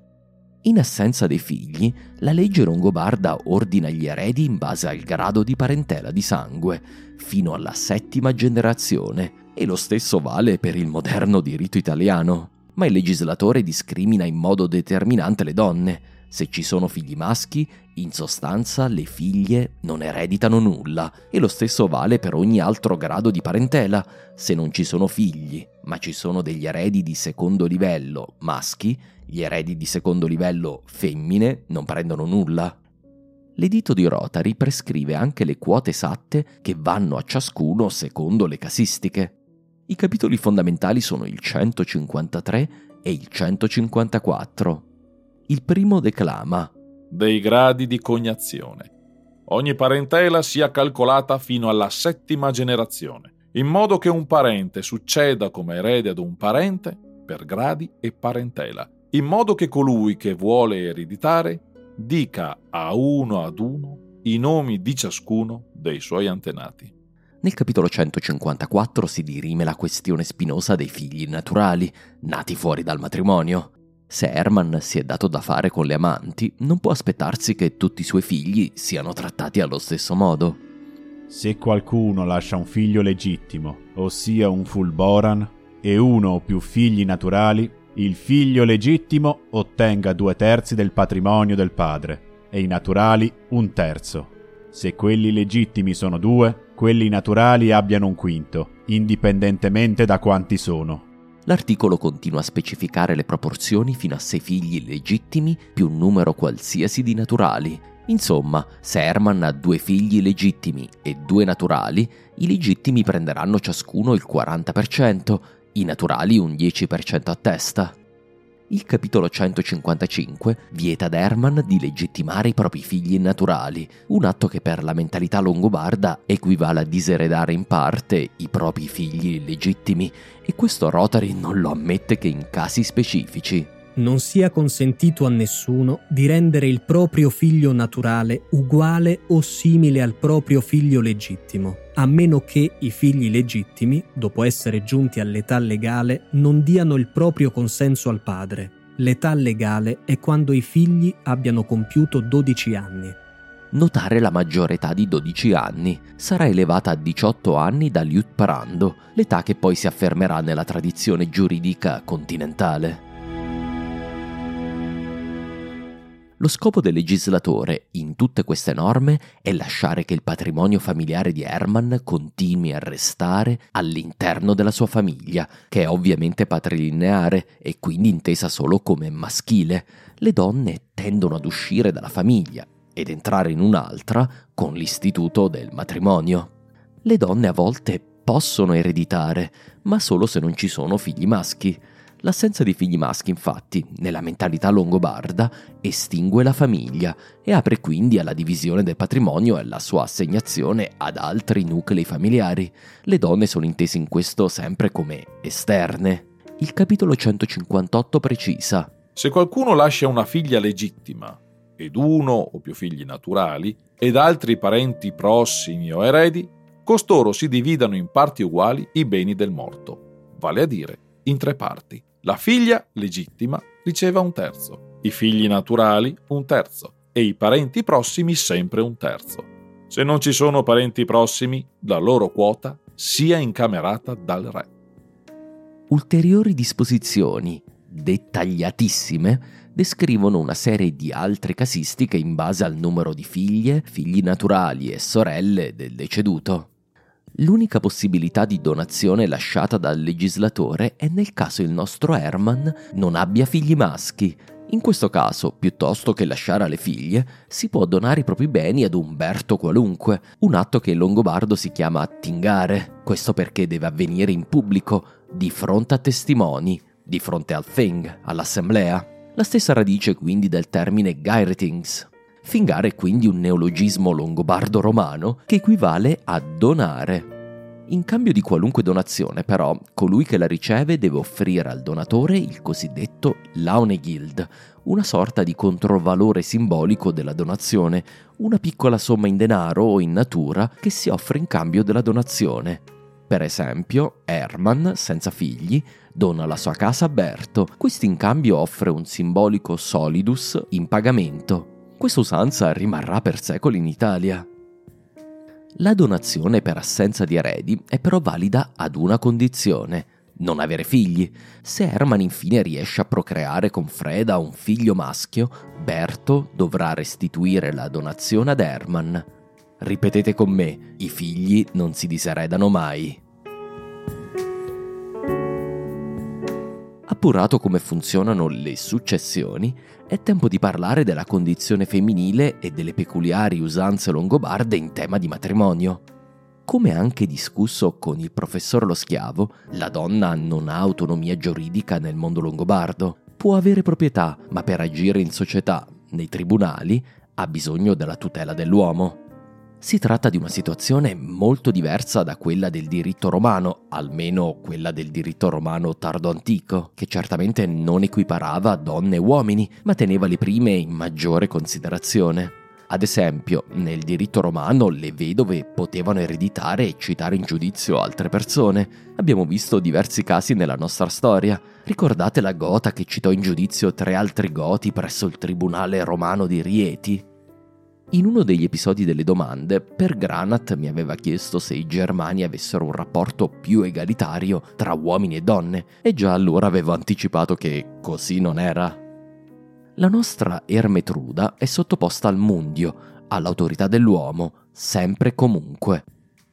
In assenza dei figli, la legge longobarda ordina gli eredi in base al grado di parentela di sangue, fino alla settima generazione, e lo stesso vale per il moderno diritto italiano. Ma il legislatore discrimina in modo determinante le donne. Se ci sono figli maschi, in sostanza le figlie non ereditano nulla e lo stesso vale per ogni altro grado di parentela. Se non ci sono figli, ma ci sono degli eredi di secondo livello maschi, gli eredi di secondo livello femmine non prendono nulla. L'edito di Rotary prescrive anche le quote esatte che vanno a ciascuno secondo le casistiche. I capitoli fondamentali sono il 153 e il 154. Il primo declama dei gradi di cognazione. Ogni parentela sia calcolata fino alla settima generazione, in modo che un parente succeda come erede ad un parente per gradi e parentela, in modo che colui che vuole ereditare dica a uno ad uno i nomi di ciascuno dei suoi antenati. Nel capitolo 154 si dirime la questione spinosa dei figli naturali, nati fuori dal matrimonio. Se Herman si è dato da fare con le amanti, non può aspettarsi che tutti i suoi figli siano trattati allo stesso modo. Se qualcuno lascia un figlio legittimo, ossia un fulboran, e uno o più figli naturali, il figlio legittimo ottenga due terzi del patrimonio del padre e i naturali un terzo. Se quelli legittimi sono due, quelli naturali abbiano un quinto, indipendentemente da quanti sono. L'articolo continua a specificare le proporzioni fino a sei figli legittimi più un numero qualsiasi di naturali. Insomma, se Herman ha due figli legittimi e due naturali, i legittimi prenderanno ciascuno il 40%, i naturali un 10% a testa. Il capitolo 155 vieta ad Herman di legittimare i propri figli naturali, un atto che per la mentalità longobarda equivale a diseredare in parte i propri figli legittimi, e questo Rotary non lo ammette che in casi specifici. Non sia consentito a nessuno di rendere il proprio figlio naturale uguale o simile al proprio figlio legittimo, a meno che i figli legittimi, dopo essere giunti all'età legale, non diano il proprio consenso al padre. L'età legale è quando i figli abbiano compiuto 12 anni. Notare la maggiore età di 12 anni sarà elevata a 18 anni da Liut Parando, l'età che poi si affermerà nella tradizione giuridica continentale. Lo scopo del legislatore in tutte queste norme è lasciare che il patrimonio familiare di Herman continui a restare all'interno della sua famiglia, che è ovviamente patrilineare e quindi intesa solo come maschile. Le donne tendono ad uscire dalla famiglia ed entrare in un'altra con l'istituto del matrimonio. Le donne a volte possono ereditare, ma solo se non ci sono figli maschi. L'assenza di figli maschi, infatti, nella mentalità longobarda, estingue la famiglia e apre quindi alla divisione del patrimonio e alla sua assegnazione ad altri nuclei familiari. Le donne sono intese in questo sempre come esterne. Il capitolo 158 precisa Se qualcuno lascia una figlia legittima ed uno o più figli naturali ed altri parenti prossimi o eredi, costoro si dividano in parti uguali i beni del morto, vale a dire in tre parti. La figlia legittima riceva un terzo, i figli naturali un terzo e i parenti prossimi sempre un terzo. Se non ci sono parenti prossimi, la loro quota sia incamerata dal re. Ulteriori disposizioni, dettagliatissime, descrivono una serie di altre casistiche in base al numero di figlie, figli naturali e sorelle del deceduto. L'unica possibilità di donazione lasciata dal legislatore è nel caso il nostro Herman non abbia figli maschi. In questo caso, piuttosto che lasciare alle figlie, si può donare i propri beni ad Umberto qualunque, un atto che in longobardo si chiama attingare. Questo perché deve avvenire in pubblico, di fronte a testimoni, di fronte al Thing, all'assemblea. La stessa radice quindi del termine Geiretings, Fingare è quindi un neologismo longobardo-romano che equivale a donare. In cambio di qualunque donazione, però, colui che la riceve deve offrire al donatore il cosiddetto Launegild, una sorta di controvalore simbolico della donazione, una piccola somma in denaro o in natura che si offre in cambio della donazione. Per esempio, Herman, senza figli, dona la sua casa a Berto, questo in cambio offre un simbolico solidus in pagamento. Questa usanza rimarrà per secoli in Italia. La donazione per assenza di eredi è però valida ad una condizione, non avere figli. Se Herman infine riesce a procreare con Freda un figlio maschio, Berto dovrà restituire la donazione ad Herman. Ripetete con me, i figli non si diseredano mai. Appurato come funzionano le successioni, è tempo di parlare della condizione femminile e delle peculiari usanze longobarde in tema di matrimonio. Come anche discusso con il professor Lo Schiavo, la donna non ha autonomia giuridica nel mondo longobardo. Può avere proprietà, ma per agire in società, nei tribunali, ha bisogno della tutela dell'uomo. Si tratta di una situazione molto diversa da quella del diritto romano, almeno quella del diritto romano tardo-antico, che certamente non equiparava donne e uomini, ma teneva le prime in maggiore considerazione. Ad esempio, nel diritto romano le vedove potevano ereditare e citare in giudizio altre persone. Abbiamo visto diversi casi nella nostra storia. Ricordate la gota che citò in giudizio tre altri goti presso il tribunale romano di Rieti? In uno degli episodi delle domande, Per Granat mi aveva chiesto se i germani avessero un rapporto più egalitario tra uomini e donne, e già allora avevo anticipato che così non era. La nostra Ermetruda è sottoposta al mundio, all'autorità dell'uomo, sempre e comunque.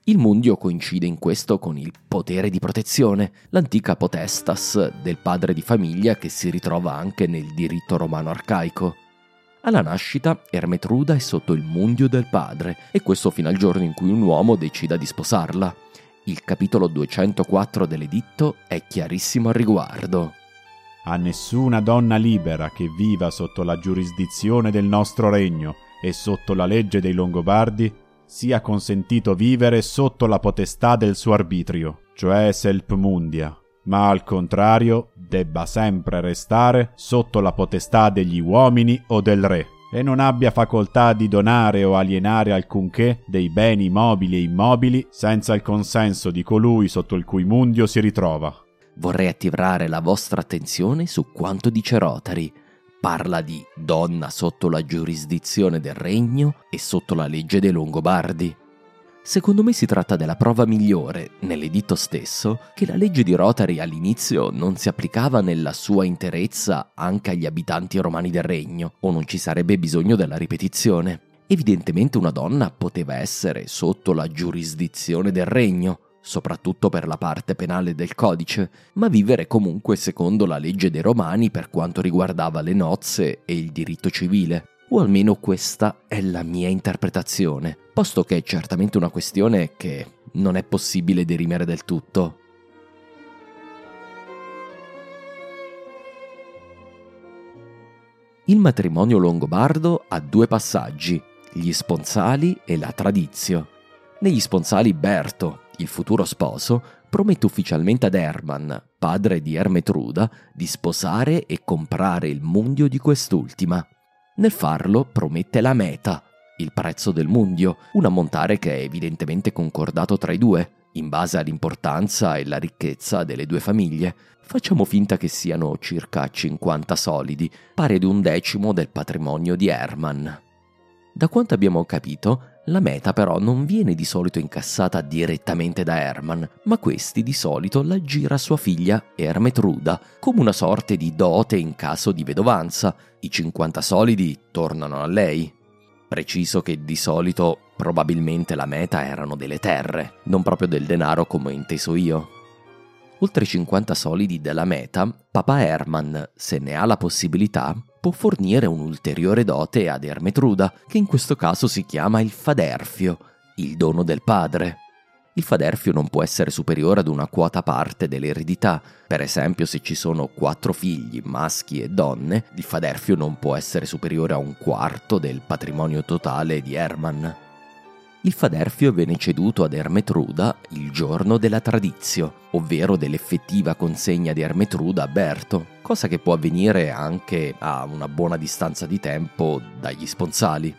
Il mundio coincide in questo con il potere di protezione, l'antica potestas del padre di famiglia che si ritrova anche nel diritto romano arcaico. Alla nascita Ermetruda è sotto il mundio del padre e questo fino al giorno in cui un uomo decida di sposarla. Il capitolo 204 dell'editto è chiarissimo al riguardo a nessuna donna libera che viva sotto la giurisdizione del nostro regno e sotto la legge dei Longobardi sia consentito vivere sotto la potestà del suo arbitrio, cioè selp mundia, ma al contrario debba sempre restare sotto la potestà degli uomini o del re, e non abbia facoltà di donare o alienare alcunché dei beni mobili e immobili senza il consenso di colui sotto il cui mundio si ritrova vorrei attirare la vostra attenzione su quanto dice Rotary. Parla di donna sotto la giurisdizione del regno e sotto la legge dei Longobardi. Secondo me si tratta della prova migliore, nell'editto stesso, che la legge di Rotary all'inizio non si applicava nella sua interezza anche agli abitanti romani del regno, o non ci sarebbe bisogno della ripetizione. Evidentemente una donna poteva essere sotto la giurisdizione del regno, soprattutto per la parte penale del codice, ma vivere comunque secondo la legge dei Romani per quanto riguardava le nozze e il diritto civile. O almeno questa è la mia interpretazione, posto che è certamente una questione che non è possibile derimere del tutto. Il matrimonio longobardo ha due passaggi, gli sponsali e la tradizio. Negli sponsali Berto, il futuro sposo, promette ufficialmente ad Herman, padre di Ermetruda, di sposare e comprare il mundio di quest'ultima. Nel farlo promette la meta, il prezzo del mundio, un ammontare che è evidentemente concordato tra i due, in base all'importanza e alla ricchezza delle due famiglie. Facciamo finta che siano circa 50 solidi, pari ad un decimo del patrimonio di Herman. Da quanto abbiamo capito, la meta però non viene di solito incassata direttamente da Herman, ma questi di solito la gira a sua figlia Ermetruda, come una sorte di dote in caso di vedovanza. I 50 solidi tornano a lei. Preciso che di solito probabilmente la meta erano delle terre, non proprio del denaro come ho inteso io. Oltre i 50 solidi della meta, Papa Herman, se ne ha la possibilità, può fornire un'ulteriore dote ad Ermetruda, che in questo caso si chiama il faderfio, il dono del padre. Il faderfio non può essere superiore ad una quota parte dell'eredità. Per esempio, se ci sono quattro figli, maschi e donne, il faderfio non può essere superiore a un quarto del patrimonio totale di Herman. Il faderfio venne ceduto ad Ermetruda il giorno della tradizio, ovvero dell'effettiva consegna di Ermetruda a Berto, cosa che può avvenire anche a una buona distanza di tempo dagli sponsali.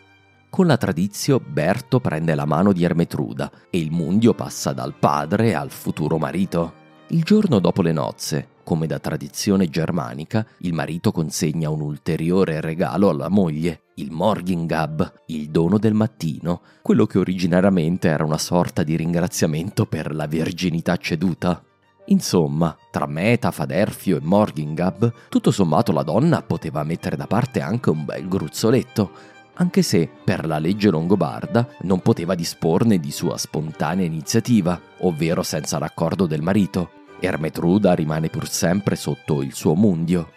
Con la tradizio Berto prende la mano di Ermetruda e il mundio passa dal padre al futuro marito. Il giorno dopo le nozze, come da tradizione germanica, il marito consegna un ulteriore regalo alla moglie, il Morgingab, il dono del mattino, quello che originariamente era una sorta di ringraziamento per la verginità ceduta. Insomma, tra Meta, Faderfio e Morgingab, tutto sommato la donna poteva mettere da parte anche un bel gruzzoletto, anche se per la legge longobarda non poteva disporne di sua spontanea iniziativa, ovvero senza l'accordo del marito. Ermetruda rimane pur sempre sotto il suo mundio.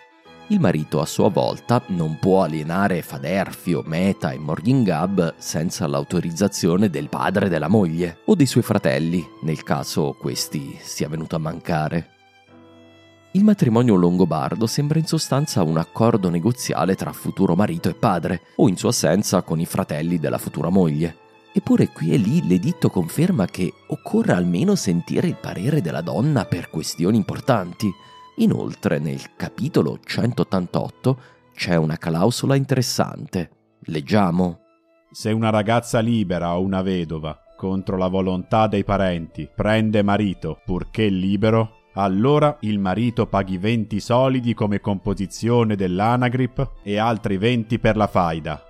Il marito a sua volta non può alienare Faderfio, Meta e Morgingab senza l'autorizzazione del padre della moglie o dei suoi fratelli, nel caso questi sia venuto a mancare. Il matrimonio longobardo sembra in sostanza un accordo negoziale tra futuro marito e padre, o in sua assenza con i fratelli della futura moglie. Eppure qui e lì l'editto conferma che occorre almeno sentire il parere della donna per questioni importanti. Inoltre nel capitolo 188 c'è una clausola interessante. Leggiamo. Se una ragazza libera o una vedova, contro la volontà dei parenti, prende marito, purché libero, allora il marito paghi 20 solidi come composizione dell'anagrip e altri 20 per la faida,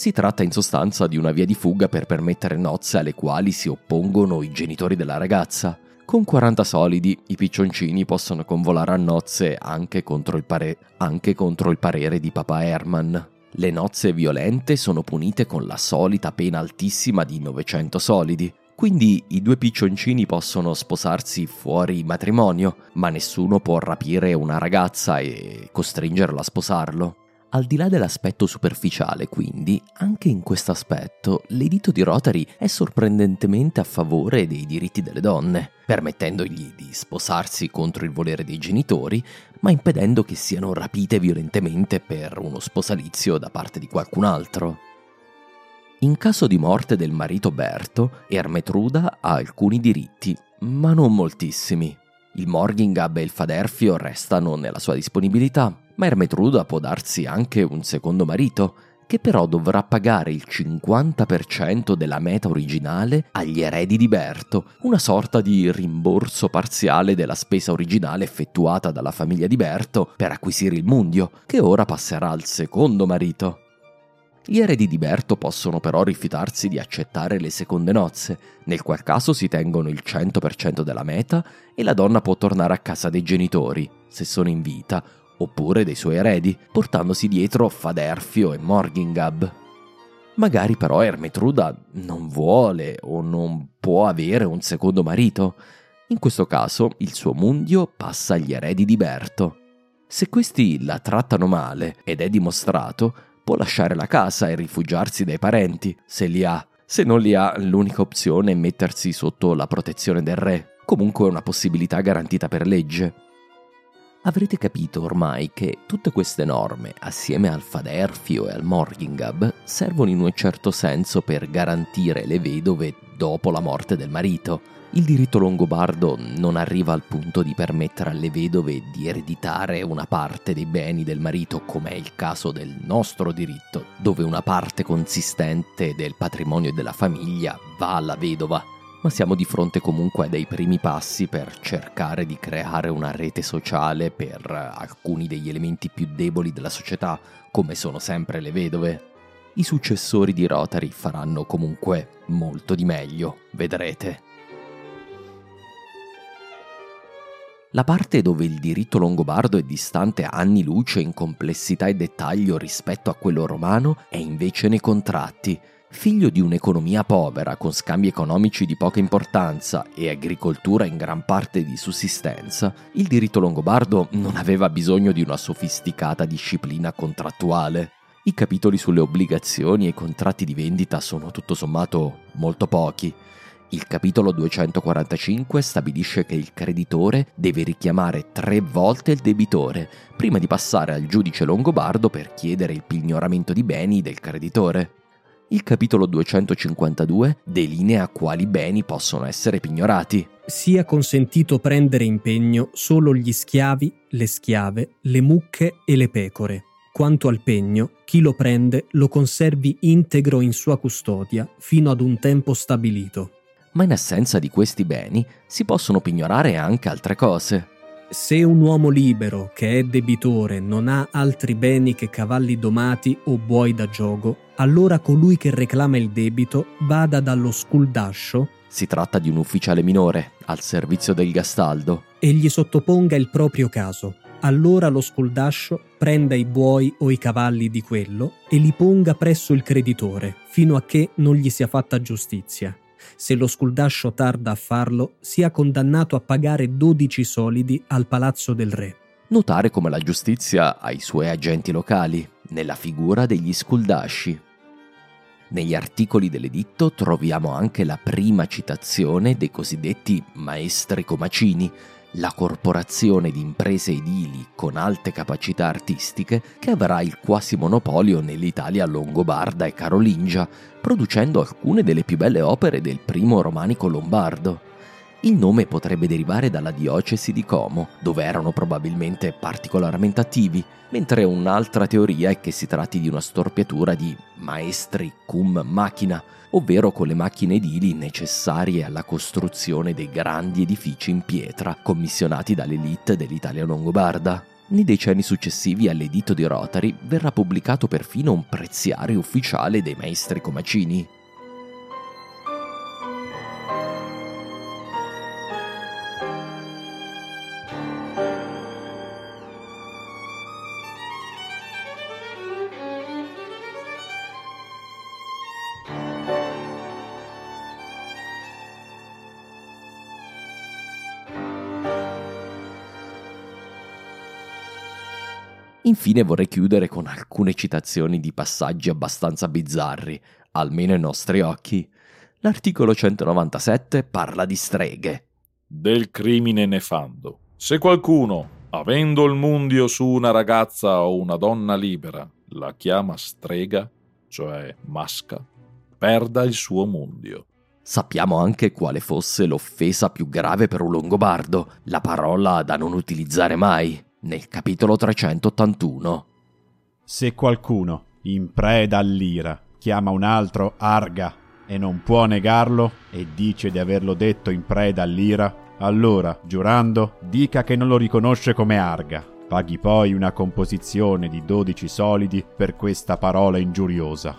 si tratta in sostanza di una via di fuga per permettere nozze alle quali si oppongono i genitori della ragazza. Con 40 solidi i piccioncini possono convolare a nozze anche contro il, pare- anche contro il parere di papà Herman. Le nozze violente sono punite con la solita pena altissima di 900 solidi. Quindi i due piccioncini possono sposarsi fuori matrimonio, ma nessuno può rapire una ragazza e costringerla a sposarlo. Al di là dell'aspetto superficiale, quindi, anche in questo aspetto, l'edito di Rotary è sorprendentemente a favore dei diritti delle donne, permettendogli di sposarsi contro il volere dei genitori, ma impedendo che siano rapite violentemente per uno sposalizio da parte di qualcun altro. In caso di morte del marito Berto, Ermetruda ha alcuni diritti, ma non moltissimi. Il Morgingab e il Faderfio restano nella sua disponibilità, ma Ermetruda può darsi anche un secondo marito, che però dovrà pagare il 50% della meta originale agli eredi di Berto, una sorta di rimborso parziale della spesa originale effettuata dalla famiglia di Berto per acquisire il mundio, che ora passerà al secondo marito. Gli eredi di Berto possono però rifiutarsi di accettare le seconde nozze, nel qual caso si tengono il 100% della meta e la donna può tornare a casa dei genitori, se sono in vita, oppure dei suoi eredi, portandosi dietro Faderfio e Morgingab. Magari però Ermetruda non vuole o non può avere un secondo marito. In questo caso il suo mundio passa agli eredi di Berto. Se questi la trattano male, ed è dimostrato, può lasciare la casa e rifugiarsi dai parenti, se li ha. Se non li ha, l'unica opzione è mettersi sotto la protezione del re. Comunque è una possibilità garantita per legge. Avrete capito ormai che tutte queste norme, assieme al Faderfio e al Morgingab, servono in un certo senso per garantire le vedove dopo la morte del marito. Il diritto longobardo non arriva al punto di permettere alle vedove di ereditare una parte dei beni del marito, come è il caso del nostro diritto, dove una parte consistente del patrimonio della famiglia va alla vedova ma siamo di fronte comunque a dei primi passi per cercare di creare una rete sociale per alcuni degli elementi più deboli della società, come sono sempre le vedove. I successori di Rotary faranno comunque molto di meglio, vedrete. La parte dove il diritto longobardo è distante anni luce in complessità e dettaglio rispetto a quello romano è invece nei contratti, Figlio di un'economia povera, con scambi economici di poca importanza e agricoltura in gran parte di sussistenza, il diritto longobardo non aveva bisogno di una sofisticata disciplina contrattuale. I capitoli sulle obbligazioni e i contratti di vendita sono tutto sommato molto pochi. Il capitolo 245 stabilisce che il creditore deve richiamare tre volte il debitore prima di passare al giudice longobardo per chiedere il pignoramento di beni del creditore. Il capitolo 252 delinea quali beni possono essere pignorati. Sia consentito prendere impegno solo gli schiavi, le schiave, le mucche e le pecore. Quanto al pegno, chi lo prende lo conservi integro in sua custodia fino ad un tempo stabilito. Ma in assenza di questi beni si possono pignorare anche altre cose. Se un uomo libero che è debitore non ha altri beni che cavalli domati o buoi da giogo, allora colui che reclama il debito vada dallo sculdascio si tratta di un ufficiale minore al servizio del Gastaldo e gli sottoponga il proprio caso. Allora lo sculdascio prenda i buoi o i cavalli di quello e li ponga presso il creditore, fino a che non gli sia fatta giustizia. Se lo sculdascio tarda a farlo, sia condannato a pagare 12 solidi al palazzo del re. Notare come la giustizia ha i suoi agenti locali, nella figura degli sculdasci. Negli articoli dell'editto troviamo anche la prima citazione dei cosiddetti maestri comacini, la corporazione di imprese edili con alte capacità artistiche che avrà il quasi monopolio nell'Italia longobarda e carolingia, producendo alcune delle più belle opere del primo romanico lombardo. Il nome potrebbe derivare dalla diocesi di Como, dove erano probabilmente particolarmente attivi, mentre un'altra teoria è che si tratti di una storpiatura di maestri cum machina, ovvero con le macchine edili necessarie alla costruzione dei grandi edifici in pietra commissionati dall'elite dell'Italia longobarda. Nei decenni successivi all'editto di Rotary verrà pubblicato perfino un preziario ufficiale dei maestri comacini, Infine vorrei chiudere con alcune citazioni di passaggi abbastanza bizzarri, almeno ai nostri occhi. L'articolo 197 parla di streghe. Del crimine nefando. Se qualcuno, avendo il mundio su una ragazza o una donna libera, la chiama strega, cioè masca, perda il suo mundio. Sappiamo anche quale fosse l'offesa più grave per un longobardo, la parola da non utilizzare mai nel capitolo 381. Se qualcuno, in preda all'ira, chiama un altro arga e non può negarlo e dice di averlo detto in preda all'ira, allora, giurando, dica che non lo riconosce come arga. Paghi poi una composizione di 12 solidi per questa parola ingiuriosa.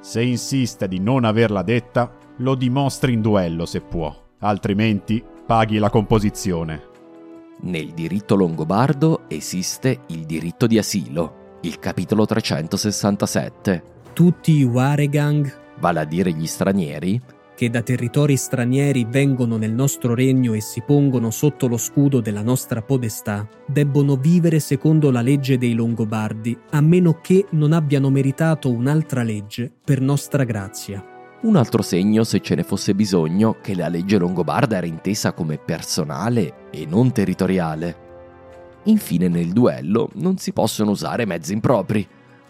Se insiste di non averla detta, lo dimostri in duello se può, altrimenti paghi la composizione. Nel diritto longobardo esiste il diritto di asilo, il capitolo 367. Tutti i Waregang, vale a dire gli stranieri, che da territori stranieri vengono nel nostro regno e si pongono sotto lo scudo della nostra podestà, debbono vivere secondo la legge dei Longobardi, a meno che non abbiano meritato un'altra legge per nostra grazia. Un altro segno, se ce ne fosse bisogno, che la legge longobarda era intesa come personale e non territoriale. Infine nel duello non si possono usare mezzi impropri.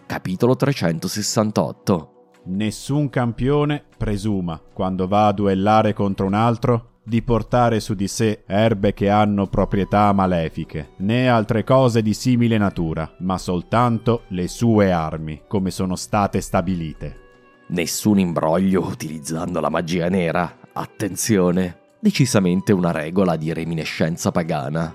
Capitolo 368. Nessun campione presuma, quando va a duellare contro un altro, di portare su di sé erbe che hanno proprietà malefiche, né altre cose di simile natura, ma soltanto le sue armi, come sono state stabilite. Nessun imbroglio utilizzando la magia nera. Attenzione, decisamente una regola di reminiscenza pagana.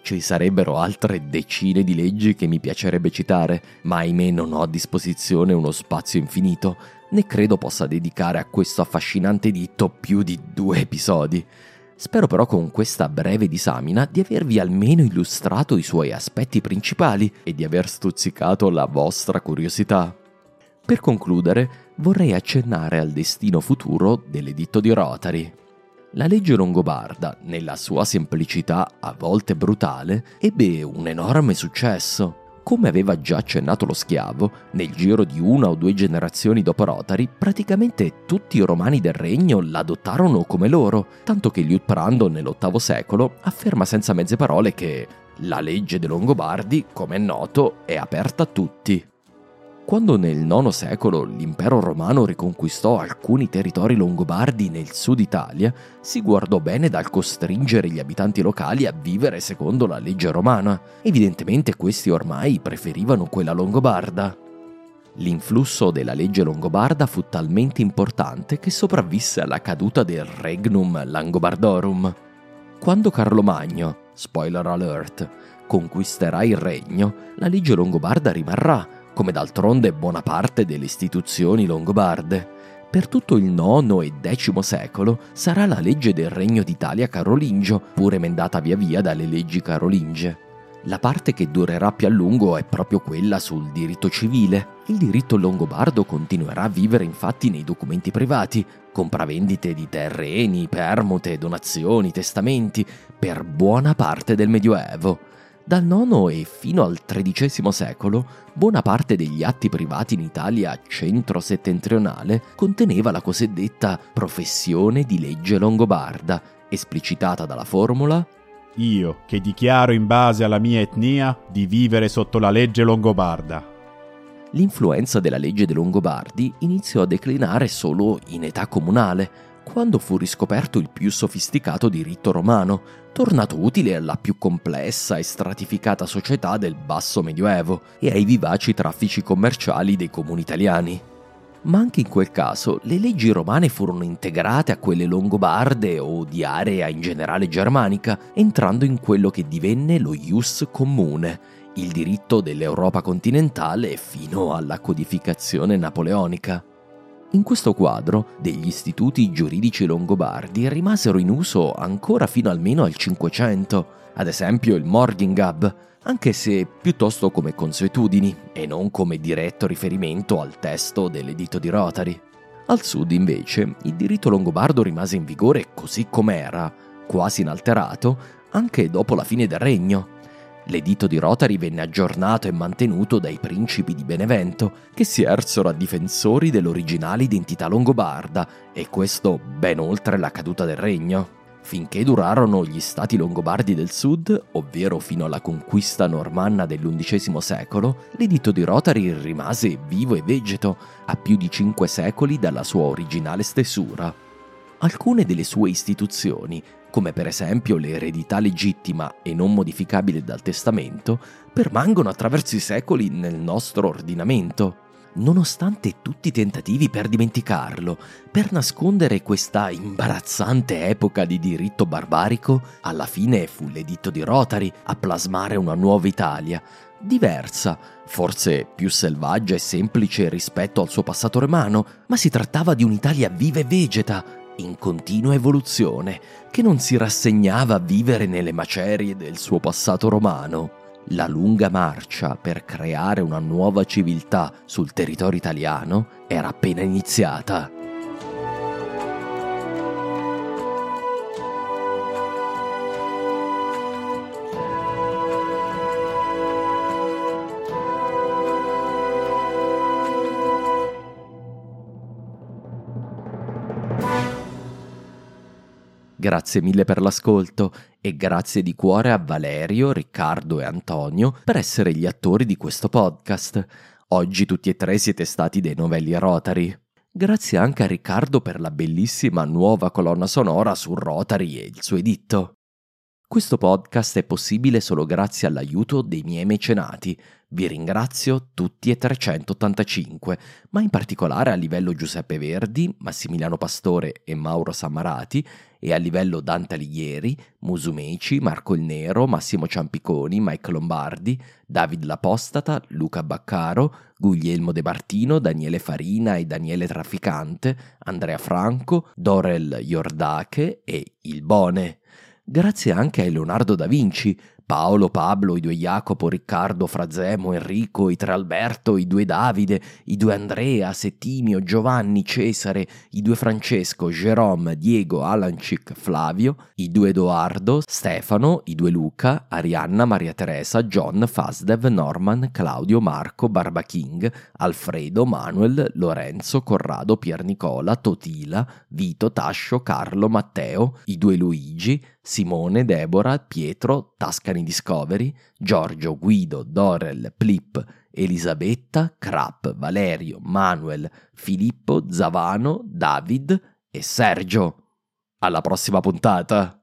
Ci sarebbero altre decine di leggi che mi piacerebbe citare, ma ahimè non ho a disposizione uno spazio infinito, né credo possa dedicare a questo affascinante ditto più di due episodi. Spero però con questa breve disamina di avervi almeno illustrato i suoi aspetti principali e di aver stuzzicato la vostra curiosità. Per concludere, vorrei accennare al destino futuro dell'editto di Rotary. La legge longobarda, nella sua semplicità a volte brutale, ebbe un enorme successo. Come aveva già accennato lo schiavo, nel giro di una o due generazioni dopo Rotary, praticamente tutti i romani del regno l'adottarono come loro, tanto che Liutprando nell'VIII secolo afferma senza mezze parole che la legge dei Longobardi, come è noto, è aperta a tutti. Quando nel IX secolo l'impero romano riconquistò alcuni territori longobardi nel sud Italia, si guardò bene dal costringere gli abitanti locali a vivere secondo la legge romana. Evidentemente questi ormai preferivano quella longobarda. L'influsso della legge longobarda fu talmente importante che sopravvisse alla caduta del Regnum Langobardorum. Quando Carlo Magno, spoiler alert, conquisterà il regno, la legge longobarda rimarrà, come d'altronde buona parte delle istituzioni longobarde. Per tutto il IX e X secolo sarà la legge del Regno d'Italia carolingio, pur emendata via via dalle leggi carolingie. La parte che durerà più a lungo è proprio quella sul diritto civile. Il diritto longobardo continuerà a vivere infatti nei documenti privati, compravendite di terreni, permute, donazioni, testamenti, per buona parte del Medioevo. Dal IX e fino al XIII secolo, buona parte degli atti privati in Italia centro-settentrionale conteneva la cosiddetta professione di legge longobarda, esplicitata dalla formula io che dichiaro in base alla mia etnia di vivere sotto la legge longobarda. L'influenza della legge dei Longobardi iniziò a declinare solo in età comunale, quando fu riscoperto il più sofisticato diritto romano, tornato utile alla più complessa e stratificata società del basso medioevo e ai vivaci traffici commerciali dei comuni italiani ma anche in quel caso le leggi romane furono integrate a quelle longobarde o di area in generale germanica, entrando in quello che divenne lo ius comune, il diritto dell'Europa continentale fino alla codificazione napoleonica. In questo quadro, degli istituti giuridici longobardi rimasero in uso ancora fino almeno al Cinquecento, ad esempio il Morgingab, anche se piuttosto come consuetudini e non come diretto riferimento al testo dell'editto di Rotary. Al sud, invece, il diritto longobardo rimase in vigore così com'era, quasi inalterato, anche dopo la fine del regno. L'editto di Rotary venne aggiornato e mantenuto dai principi di Benevento, che si ersero a difensori dell'originale identità longobarda, e questo ben oltre la caduta del regno finché durarono gli stati longobardi del sud, ovvero fino alla conquista normanna dell'undicesimo secolo, l'editto di Rotary rimase vivo e vegeto a più di cinque secoli dalla sua originale stesura. Alcune delle sue istituzioni, come per esempio l'eredità legittima e non modificabile dal testamento, permangono attraverso i secoli nel nostro ordinamento. Nonostante tutti i tentativi per dimenticarlo, per nascondere questa imbarazzante epoca di diritto barbarico, alla fine fu l'editto di Rotary a plasmare una nuova Italia, diversa, forse più selvaggia e semplice rispetto al suo passato romano, ma si trattava di un'Italia viva e vegeta, in continua evoluzione, che non si rassegnava a vivere nelle macerie del suo passato romano. La lunga marcia per creare una nuova civiltà sul territorio italiano era appena iniziata. Grazie mille per l'ascolto e grazie di cuore a Valerio, Riccardo e Antonio per essere gli attori di questo podcast. Oggi tutti e tre siete stati dei novelli Rotary. Grazie anche a Riccardo per la bellissima nuova colonna sonora su Rotary e il suo editto. Questo podcast è possibile solo grazie all'aiuto dei miei mecenati. Vi ringrazio tutti e 385, ma in particolare a livello Giuseppe Verdi, Massimiliano Pastore e Mauro Sammarati e a livello Dante Alighieri, Musumeci, Marco il Nero, Massimo Ciampiconi, Mike Lombardi, David L'Apostata, Luca Baccaro, Guglielmo De Martino, Daniele Farina e Daniele Trafficante, Andrea Franco, Dorel Iordache e Il Bone. Grazie anche a Leonardo da Vinci, Paolo, Pablo, i due Jacopo, Riccardo, Frazemo, Enrico, i tre Alberto, i due Davide, i due Andrea, Settimio, Giovanni, Cesare, i due Francesco, Jerome, Diego, Alancic, Flavio, i due Edoardo, Stefano, i due Luca, Arianna, Maria Teresa, John, Fasdev, Norman, Claudio, Marco, Barba King, Alfredo, Manuel, Lorenzo, Corrado, Pier Nicola, Totila, Vito, Tascio, Carlo, Matteo, i due Luigi, Simone, Deborah, Pietro, Tascani Discovery, Giorgio, Guido, Dorel, Plip, Elisabetta, Crap, Valerio, Manuel, Filippo, Zavano, David e Sergio. Alla prossima puntata!